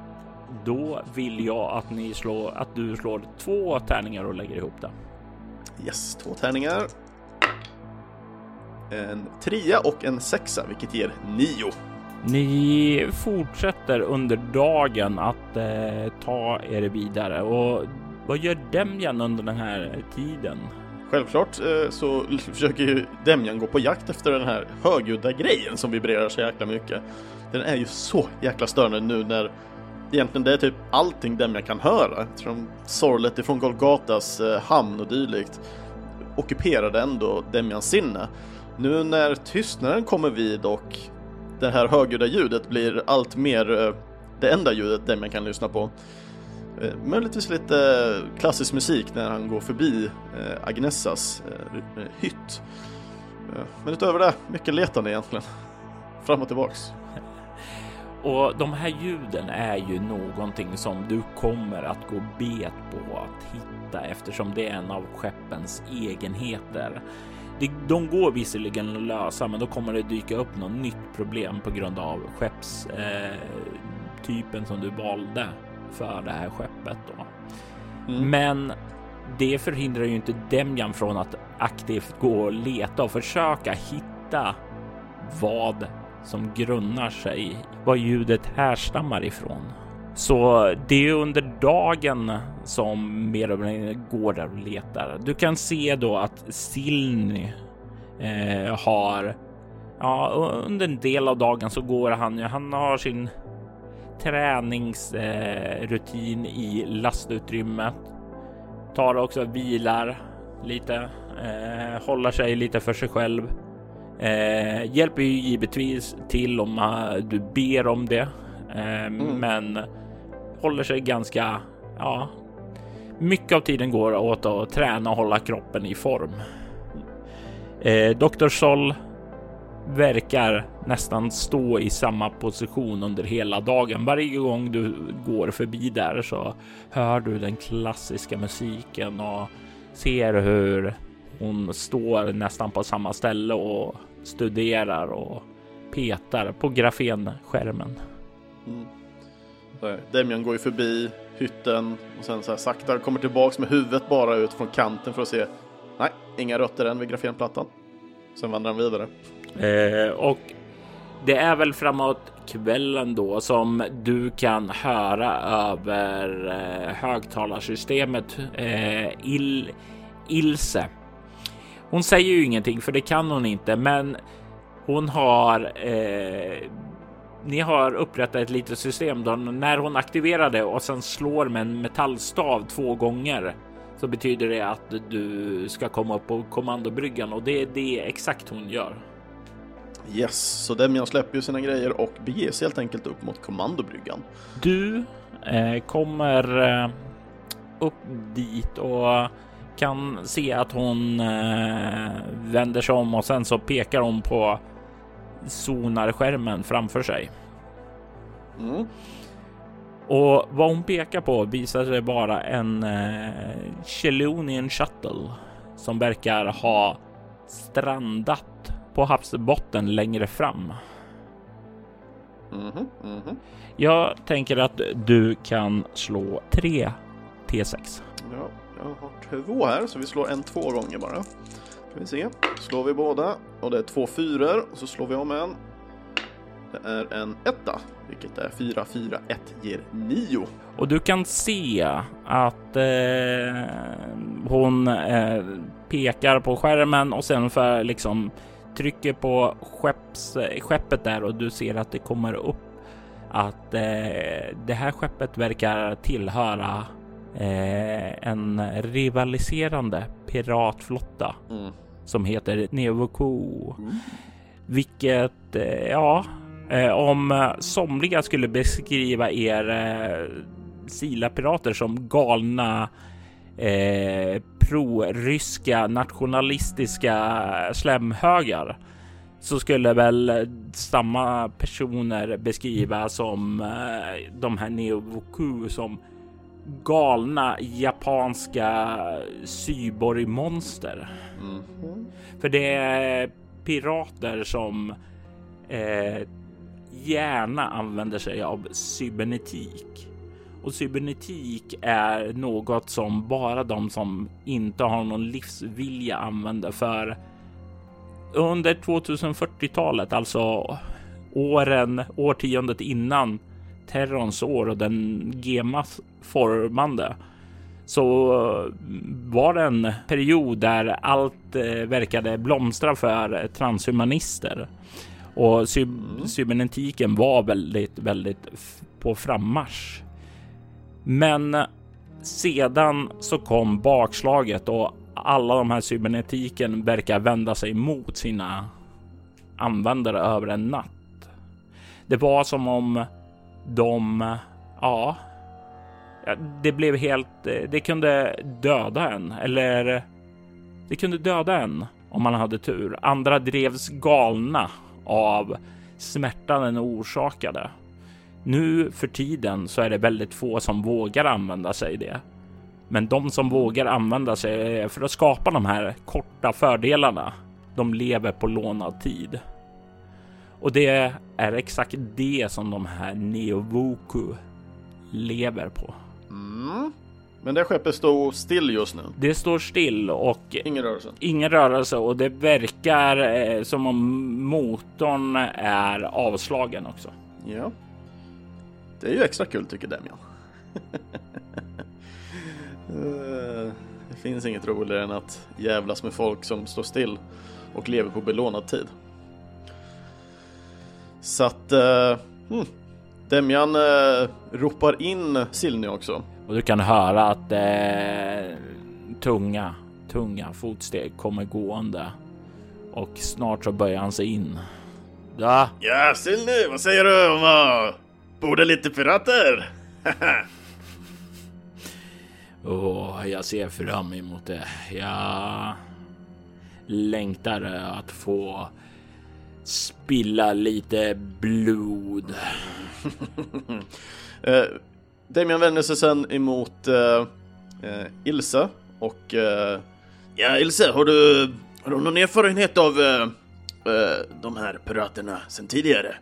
då vill jag att ni slår att du slår två tärningar och lägger ihop det. Yes, två tärningar. En trea och en sexa, vilket ger nio. Ni fortsätter under dagen att eh, ta er vidare och vad gör Demjan under den här tiden? Självklart eh, så försöker ju Demjan gå på jakt efter den här högljudda grejen som vibrerar så jäkla mycket. Den är ju så jäkla störande nu när egentligen det är typ allting Demjan kan höra Från sorlet ifrån Golgatas eh, hamn och dylikt ockuperade ändå Demjans sinne. Nu när tystnaden kommer vid och det här högljudda ljudet blir allt mer eh, det enda ljudet Demjan kan lyssna på. Eh, möjligtvis lite eh, klassisk musik när han går förbi eh, Agnessas hytt. Men utöver det, mycket letande egentligen. Fram och tillbaks. <laughs> Och de här ljuden är ju någonting som du kommer att gå bet på att hitta eftersom det är en av skeppens egenheter. De går visserligen att lösa, men då kommer det dyka upp något nytt problem på grund av skeppstypen eh, som du valde för det här skeppet. Då. Mm. Men det förhindrar ju inte Demjan från att aktivt gå och leta och försöka hitta vad som grunnar sig, var ljudet härstammar ifrån. Så det är under dagen som mer eller mindre går där och letar. Du kan se då att Silny eh, har, ja, under en del av dagen så går han Han har sin träningsrutin i lastutrymmet. Tar också vilar lite, eh, håller sig lite för sig själv. Eh, hjälper ju givetvis till om du ber om det, eh, mm. men håller sig ganska, ja, mycket av tiden går åt att träna och hålla kroppen i form. Eh, Dr. Sol verkar nästan stå i samma position under hela dagen. Varje gång du går förbi där så hör du den klassiska musiken och ser hur hon står nästan på samma ställe och studerar och petar på grafenskärmen. Mm. Demjan går ju förbi hytten och sen så här sakta kommer tillbaks med huvudet bara ut från kanten för att se. Nej, inga rötter än vid grafenplattan. Sen vandrar han vidare. Eh, och det är väl framåt kvällen då som du kan höra över eh, högtalarsystemet eh, Il Ilse. Hon säger ju ingenting för det kan hon inte, men hon har eh, ni har upprättat ett litet system då när hon aktiverar det och sen slår med en metallstav två gånger så betyder det att du ska komma upp på kommandobryggan och det är det exakt hon gör. Yes, så Demian släpper ju sina grejer och beger sig helt enkelt upp mot kommandobryggan. Du eh, kommer eh, upp dit och kan se att hon eh, vänder sig om och sen så pekar hon på sonarskärmen framför sig. Mm. Och vad hon pekar på visar sig vara en eh, Chelonian Shuttle som verkar ha strandat på havsbotten längre fram. Mm -hmm, mm -hmm. Jag tänker att du kan slå tre T6. Ja, jag har två här så vi slår en två gånger bara. Ska vi se. Slår vi båda och det är två fyror och så slår vi om en. Det är en etta, vilket är 4, 4, 1 ger 9. Och du kan se att eh, hon eh, pekar på skärmen och sen för liksom trycker på skepps, skeppet där och du ser att det kommer upp att eh, det här skeppet verkar tillhöra eh, en rivaliserande piratflotta. Mm som heter Neovoku. Mm. Vilket, eh, ja, eh, om somliga skulle beskriva er eh, Sila-pirater som galna eh, pro-ryska nationalistiska slemhögar så skulle väl samma personer beskriva som eh, de här Neovoku som galna japanska cyborgmonster. Mm. För det är pirater som eh, gärna använder sig av cybernetik. Och cybernetik är något som bara de som inte har någon livsvilja använder för under 2040-talet, alltså åren, årtiondet innan terrorns år och den gemas formande så var det en period där allt eh, verkade blomstra för transhumanister och cy mm. cybernetiken var väldigt, väldigt på frammarsch. Men sedan så kom bakslaget och alla de här cybernetiken verkar vända sig mot sina användare över en natt. Det var som om de, ja, det blev helt, det kunde döda en eller det kunde döda en om man hade tur. Andra drevs galna av smärtan den orsakade. Nu för tiden så är det väldigt få som vågar använda sig det. Men de som vågar använda sig för att skapa de här korta fördelarna, de lever på lånad tid. Och det är exakt det som de här Neovoku lever på. Mm. Men det skeppet står still just nu. Det står still och ingen rörelse. Ingen rörelse och det verkar eh, som om motorn är avslagen också. Ja. Det är ju extra kul tycker Demian. <laughs> Eh, det finns inget roligare än att jävlas med folk som står still och lever på belånad tid. Så att uh, hmm. Demian uh, ropar in Silny också. Och du kan höra att uh, tunga, tunga fotsteg kommer gående. Och snart så börjar han sig in. Ja? Ja, Silny, vad säger du om att borda lite pirater? <laughs> oh, jag ser fram emot det. Jag längtar att få spilla lite blod. uh, <laughs> Damian vänder sig sen emot uh, uh, Ilse och uh, Ja, Ilse, har du, har du någon erfarenhet av de här piraterna sen tidigare?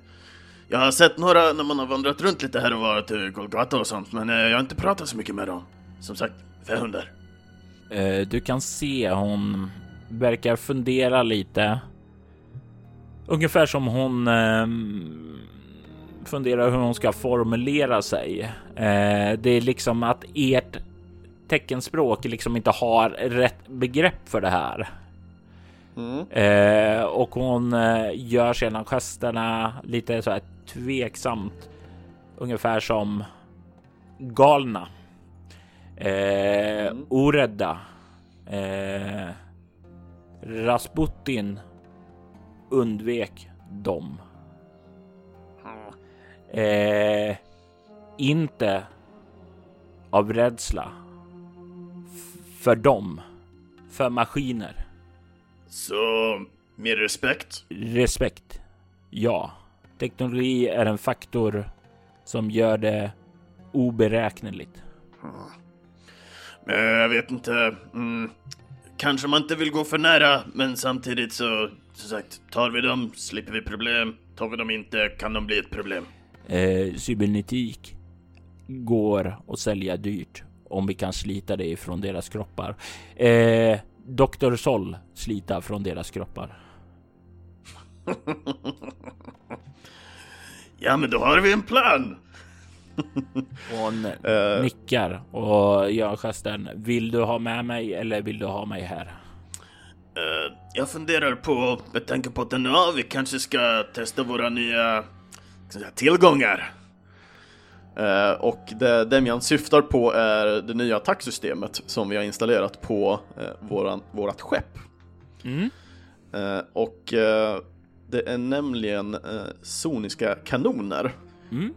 Jag har sett några när man har vandrat runt lite här och varit till Golgata och sånt, men eh, jag har inte pratat så mycket med dem. Som sagt, hundar. Eh, du kan se hon verkar fundera lite Ungefär som hon ehm, funderar hur hon ska formulera sig. Eh, det är liksom att ert teckenspråk liksom inte har rätt begrepp för det här. Mm. Eh, och hon eh, gör sedan gesterna lite så här tveksamt. Ungefär som galna. Eh, mm. Orädda. Eh, Rasputin undvek dem. Eh, inte av rädsla för dem, för maskiner. Så med respekt? Respekt, ja. Teknologi är en faktor som gör det oberäkneligt. Men jag vet inte. Mm, kanske man inte vill gå för nära, men samtidigt så som sagt, tar vi dem slipper vi problem. Tar vi dem inte kan de bli ett problem. Eh, cybernetik går att sälja dyrt om vi kan slita det ifrån deras kroppar. Eh, Dr. Sol slita från deras kroppar. <laughs> ja, men då har vi en plan. <laughs> Hon uh, nickar och gör gesten. Vill du ha med mig eller vill du ha mig här? Uh, jag funderar på, med tanke på att den är vi kanske ska testa våra nya säga, tillgångar. Uh, och det Demian syftar på är det nya attacksystemet som vi har installerat på uh, våran, vårat skepp. Mm. Uh, och det är nämligen soniska kanoner. Mm.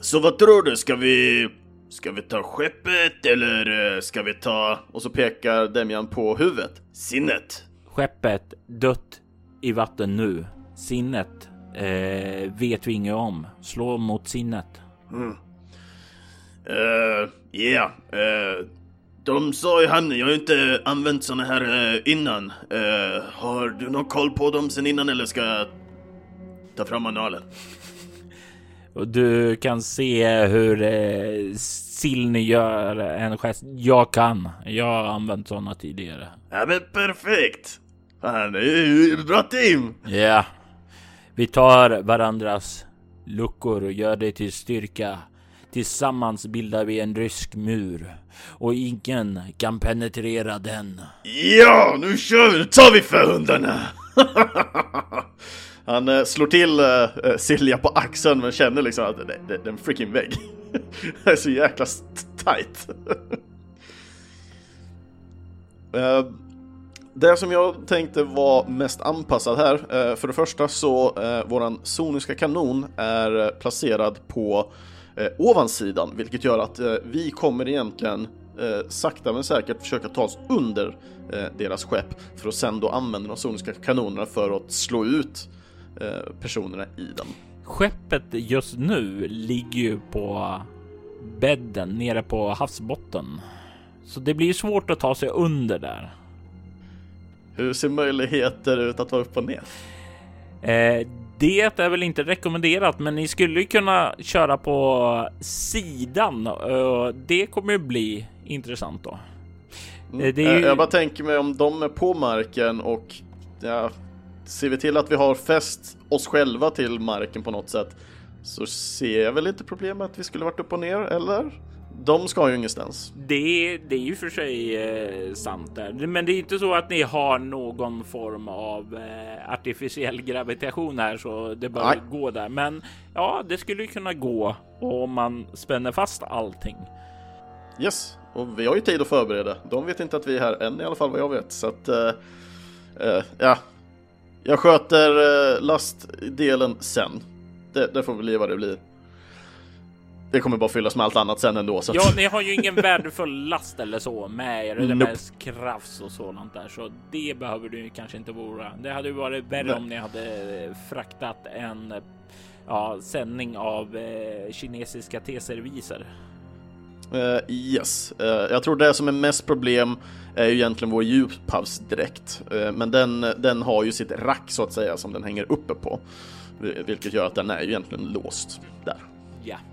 så vad tror du, ska vi Ska vi ta skeppet eller ska vi ta... Och så pekar Demian på huvudet. Sinnet. Skeppet dött i vatten nu. Sinnet eh, vet vi inget om. Slå mot sinnet. Mm. Uh, yeah. Uh, de sa i hamnen, jag har inte använt såna här uh, innan. Uh, har du någon koll på dem sen innan eller ska jag ta fram manualen? Och du kan se hur eh, Silny gör en gest. Jag kan. Jag har använt sådana tidigare. Ja men perfekt! Fan, det är ju bra team! Ja. Vi tar varandras luckor gör dig till styrka. Tillsammans bildar vi en rysk mur och ingen kan penetrera den. Ja, nu kör vi! Nu tar vi för hundarna! <laughs> Han eh, slår till eh, eh, Silja på axeln men känner liksom att det, det, det är en freaking vägg. <laughs> det är så jäkla tight. <laughs> det som jag tänkte var mest anpassat här, eh, för det första så eh, våran soniska kanon är placerad på eh, ovansidan, vilket gör att eh, vi kommer egentligen eh, sakta men säkert försöka ta oss under eh, deras skepp för att sen då använda de soniska kanonerna för att slå ut eh, personerna i den. Skeppet just nu ligger ju på bädden nere på havsbotten. Så det blir svårt att ta sig under där. Hur ser möjligheter ut att vara upp och ner? Eh, det är väl inte rekommenderat, men ni skulle kunna köra på sidan. Det kommer ju bli intressant då. Mm. Eh, ju... Jag bara tänker mig om de är på marken och ja, ser vi till att vi har fäst oss själva till marken på något sätt så ser jag väl inte problem med att vi skulle varit upp och ner, eller? De ska ju ingenstans. Det, det är ju för sig eh, sant där, men det är inte så att ni har någon form av eh, artificiell gravitation här så det bör Nej. gå där. Men ja, det skulle ju kunna gå om man spänner fast allting. Yes, och vi har ju tid att förbereda. De vet inte att vi är här än i alla fall vad jag vet, så att eh, eh ja, jag sköter eh, lastdelen sen. Det, det får bli vad det blir. Det kommer bara fyllas med allt annat sen ändå. Så ja, ni har ju ingen värdefull last eller så med er, eller nope. med krafts och sådant där, så det behöver du kanske inte vara. Det hade ju varit värre Nej. om ni hade fraktat en ja, sändning av eh, kinesiska T-serviser. Uh, yes, uh, jag tror det som är mest problem är ju egentligen vår djuphavsdräkt, uh, men den, den har ju sitt rack så att säga som den hänger uppe på, vilket gör att den är ju egentligen låst där. Ja. Uh,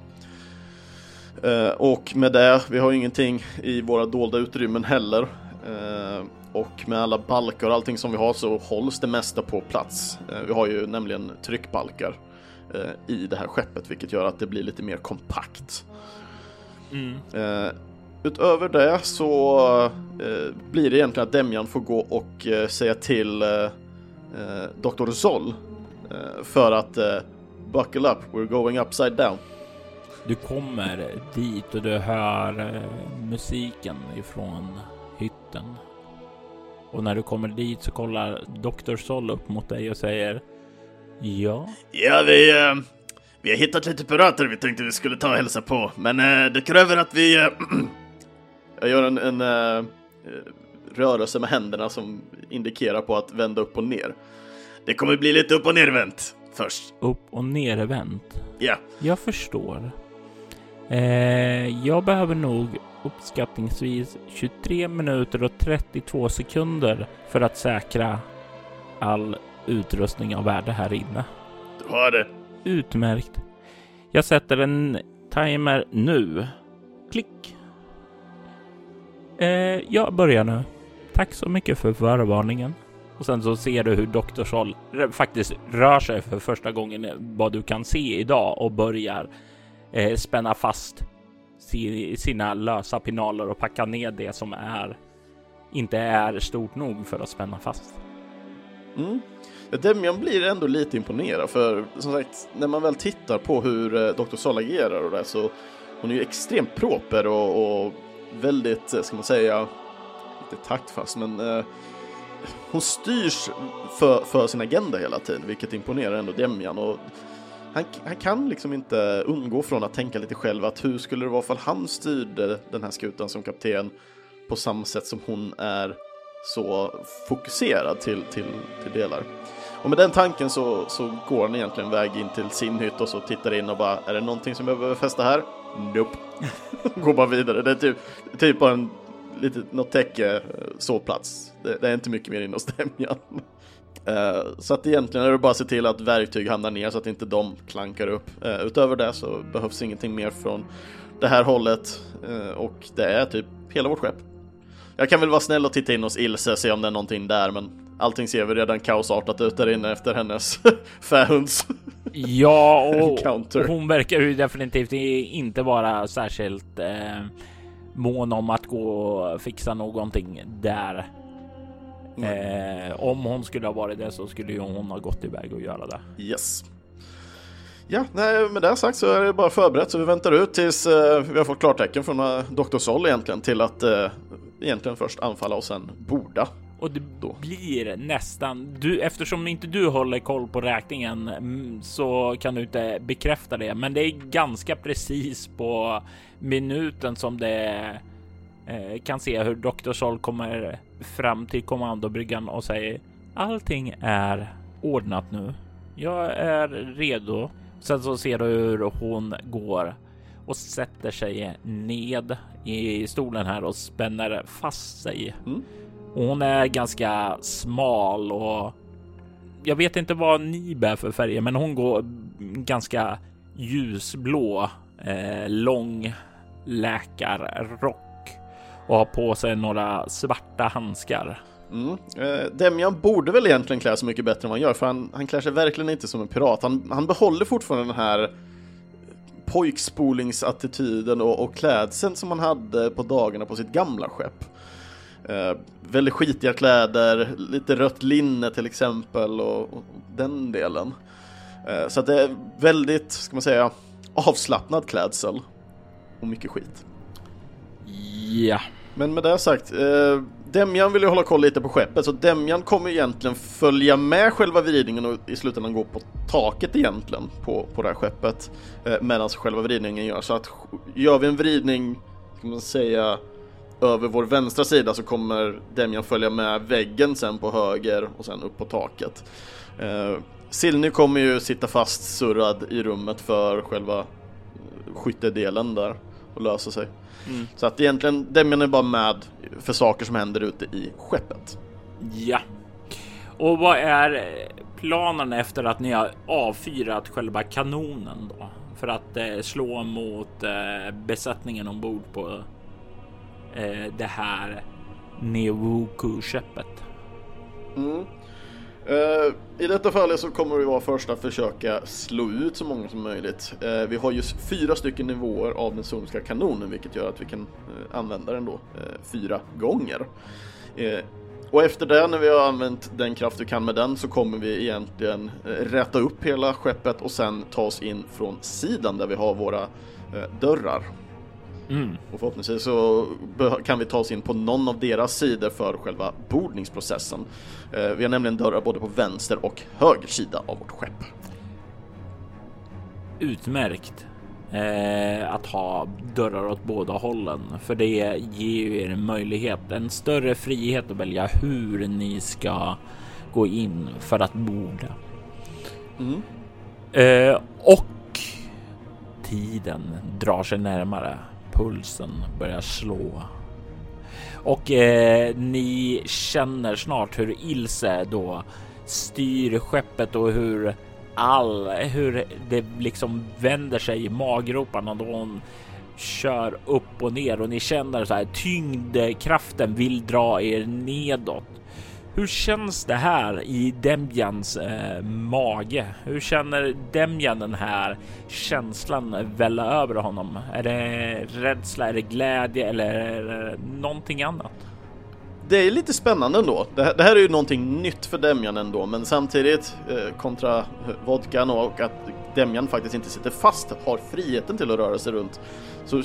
och med det, vi har ingenting i våra dolda utrymmen heller. och med alla balkar och allting som vi har så hålls det mesta på plats. vi har ju nämligen tryckbalkar i det här skeppet, vilket gör att det blir lite mer kompakt. Mm. Utöver det så blir det egentligen att Demjan får gå och säga till Dr. Zoll för att buckle up, we're going upside down. Du kommer dit och du hör musiken ifrån hytten. Och när du kommer dit så kollar Dr. Sol upp mot dig och säger Ja? Ja, vi, vi har hittat lite pirater vi tänkte vi skulle ta och hälsa på, men eh, det kräver att vi... Eh, <clears throat> jag gör en, en eh, rörelse med händerna som indikerar på att vända upp och ner. Det kommer bli lite upp och nervänt först. Upp och nervänt? Ja. Jag förstår. Eh, jag behöver nog uppskattningsvis 23 minuter och 32 sekunder för att säkra all utrustning av värde här inne. Du har det. Utmärkt. Jag sätter en timer nu. Klick. Eh, jag börjar nu. Tack så mycket för förvarningen. Och sen så ser du hur Dr. Faktiskt rör sig för första gången vad du kan se idag och börjar eh, spänna fast sina lösa pinaler och packa ner det som är inte är stort nog för att spänna fast. Mm. Demian blir ändå lite imponerad för som sagt, när man väl tittar på hur eh, Dr. Sol agerar och det så hon är ju extremt proper och, och väldigt, eh, ska man säga, inte taktfast men eh, hon styrs för, för sin agenda hela tiden, vilket imponerar ändå Demian. Och han, han, kan liksom inte undgå från att tänka lite själv att hur skulle det vara ifall han styrde den här skutan som kapten på samma sätt som hon är så fokuserad till, till, till delar. Och med den tanken så, så går han egentligen väg in till sin hytt och så tittar in och bara, är det någonting som jag behöver fästa här? Nope. <laughs> går bara vidare. Det är typ, typ bara en, lite, något täcke, eh, sovplats. Det, det är inte mycket mer in hos Demjan. Uh, så att egentligen är det bara att se till att verktyg hamnar ner så att inte de klankar upp. Uh, utöver det så behövs ingenting mer från det här hållet uh, och det är typ hela vårt skepp. Jag kan väl vara snäll och titta in hos Ilse och se om det är någonting där men allting ser väl redan kaosartat ut där inne efter hennes <laughs> fähunds. <laughs> Ja, och, och, hon verkar ju definitivt inte vara särskilt eh, mån om att gå och fixa någonting där. Eh, om hon skulle ha varit det så skulle ju hon ha gått iväg och göra det. Yes. Ja, nej, med det sagt så är det bara förberett så vi väntar ut tills eh, vi har fått klartecken från eh, Dr. Sol egentligen till att eh, egentligen först anfalla och sen borda. Och det då. blir nästan du eftersom inte du håller koll på räkningen mm, så kan du inte bekräfta det. Men det är ganska precis på minuten som det eh, kan se hur Dr. Sol kommer fram till kommandobryggan och säger allting är ordnat nu. Jag är redo. Sen så ser du hur hon går och sätter sig ned i stolen här och spänner fast sig. Mm. Hon är ganska smal och jag vet inte vad ni bär för färger, men hon går ganska ljusblå, eh, lång läkarrock och har på sig några svarta handskar. Mm. Eh, Demian borde väl egentligen klä sig mycket bättre än vad han gör, för han, han klär sig verkligen inte som en pirat. Han, han behåller fortfarande den här pojkspolingsattityden och, och klädseln som han hade på dagarna på sitt gamla skepp. Eh, väldigt skitiga kläder, lite rött linne till exempel och, och den delen. Eh, så att det är väldigt, ska man säga, avslappnad klädsel och mycket skit. Ja. Men med det sagt, eh, Demjan vill ju hålla koll lite på skeppet, så Demjan kommer egentligen följa med själva vridningen och i slutändan gå på taket egentligen på, på det här skeppet eh, medan själva vridningen gör. Så att gör vi en vridning, kan man säga, över vår vänstra sida så kommer Demjan följa med väggen sen på höger och sen upp på taket. Eh, Silny kommer ju sitta fast surrad i rummet för själva skyttedelen där och lösa sig. Mm. Så att egentligen, Demian är bara med för saker som händer ute i skeppet. Ja. Och vad är planen efter att ni har avfyrat själva kanonen då? För att eh, slå mot eh, besättningen ombord på eh, det här Neovuku-skeppet? Mm. Eh, I detta fallet så kommer vi vara först att försöka slå ut så många som möjligt. Eh, vi har just fyra stycken nivåer av den soniska kanonen vilket gör att vi kan eh, använda den då fyra gånger. Och efter det, när vi har använt den kraft vi kan med den, så kommer vi egentligen rätta upp hela skeppet och sen ta oss in från sidan där vi har våra dörrar. Mm. Och förhoppningsvis så kan vi ta oss in på någon av deras sidor för själva bordningsprocessen. Eh, vi har nämligen dörrar både på vänster och höger sida av vårt skepp. Utmärkt eh, att ha dörrar åt båda hållen, för det ger er en möjlighet, en större frihet att välja hur ni ska gå in för att borda. Mm. Eh, och tiden drar sig närmare pulsen börjar slå. Och eh, ni känner snart hur Ilse då styr skeppet och hur all, hur det liksom vänder sig i maggroparna då hon kör upp och ner och ni känner så här tyngdkraften vill dra er nedåt. Hur känns det här i Demjans eh, mage? Hur känner Demjan den här känslan välla över honom? Är det rädsla, är det glädje eller är det någonting annat? Det är lite spännande ändå. Det här, det här är ju någonting nytt för Demjan ändå, men samtidigt eh, kontra vodkan och att Demjan faktiskt inte sitter fast, har friheten till att röra sig runt. Så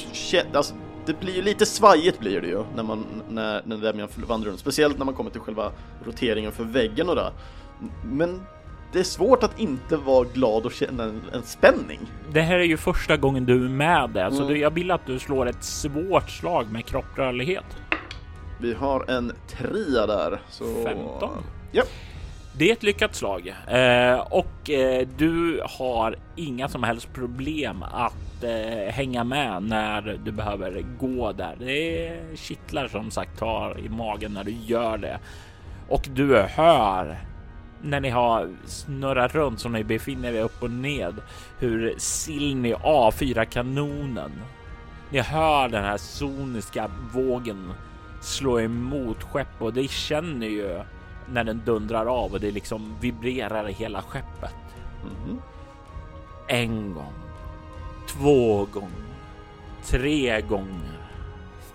alltså, det blir ju lite svajigt blir det ju när man när, när Demian vandrar runt, speciellt när man kommer till själva roteringen för väggen och det. Men det är svårt att inte vara glad och känna en, en spänning. Det här är ju första gången du är med det, mm. så du, jag vill att du slår ett svårt slag med kropprörlighet. Vi har en trea där. Så... 15. Ja. Det är ett lyckat slag eh, och eh, du har inga som helst problem att eh, hänga med när du behöver gå där. Det kittlar som sagt tar i magen när du gör det och du hör när ni har snurrat runt som ni befinner er upp och ned hur Silni A4 kanonen. Ni hör den här soniska vågen slå emot skepp och det känner ju när den dundrar av och det liksom vibrerar i hela skeppet. Mhm. En gång, två gånger, tre gånger,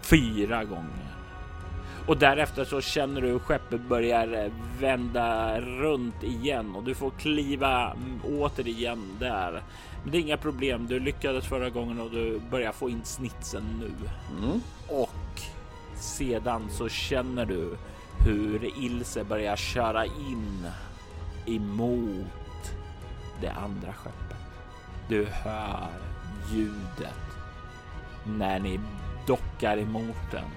fyra gånger. Och därefter så känner du hur skeppet börjar vända runt igen och du får kliva återigen där. Men det är inga problem. Du lyckades förra gången och du börjar få in snitsen nu. Mm. Och sedan så känner du hur Ilse börjar köra in emot det andra skeppet. Du hör ljudet när ni dockar emot den.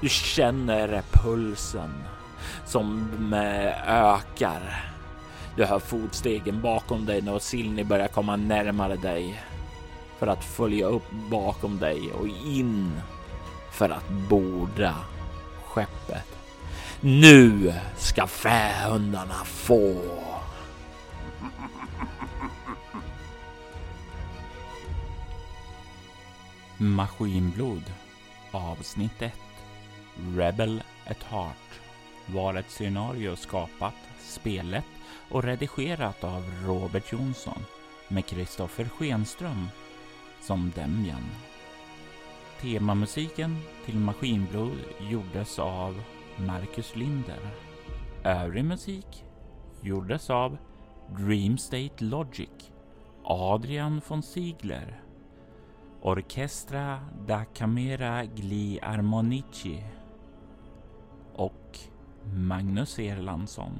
Du känner pulsen som ökar. Du hör fotstegen bakom dig när Silni börjar komma närmare dig för att följa upp bakom dig och in för att borda skeppet. Nu ska fähundarna få. Maskinblod avsnitt 1 Rebel at Heart var ett scenario skapat, spelet och redigerat av Robert Jonsson med Kristoffer Schenström som Demjan. Temamusiken till Maskinblod gjordes av Marcus Linder. Övrig musik gjordes av Dream State Logic, Adrian von Ziegler, Orchestra da Camera Gli Armonici och Magnus Erlandsson.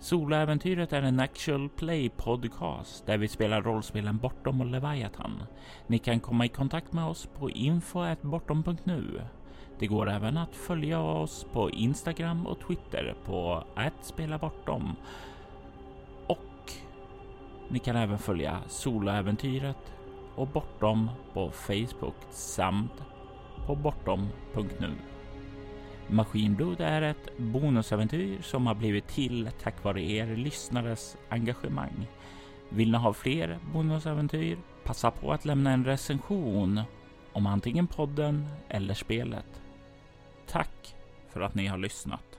Soloäventyret är en actual play podcast där vi spelar rollspelen Bortom och Leviathan. Ni kan komma i kontakt med oss på info.bortom.nu. Det går även att följa oss på Instagram och Twitter på @spelabortom. Ni kan även följa Soloäventyret och Bortom på Facebook samt på bortom.nu. Maskinblod är ett bonusäventyr som har blivit till tack vare er lyssnares engagemang. Vill ni ha fler bonusäventyr? Passa på att lämna en recension om antingen podden eller spelet. Tack för att ni har lyssnat.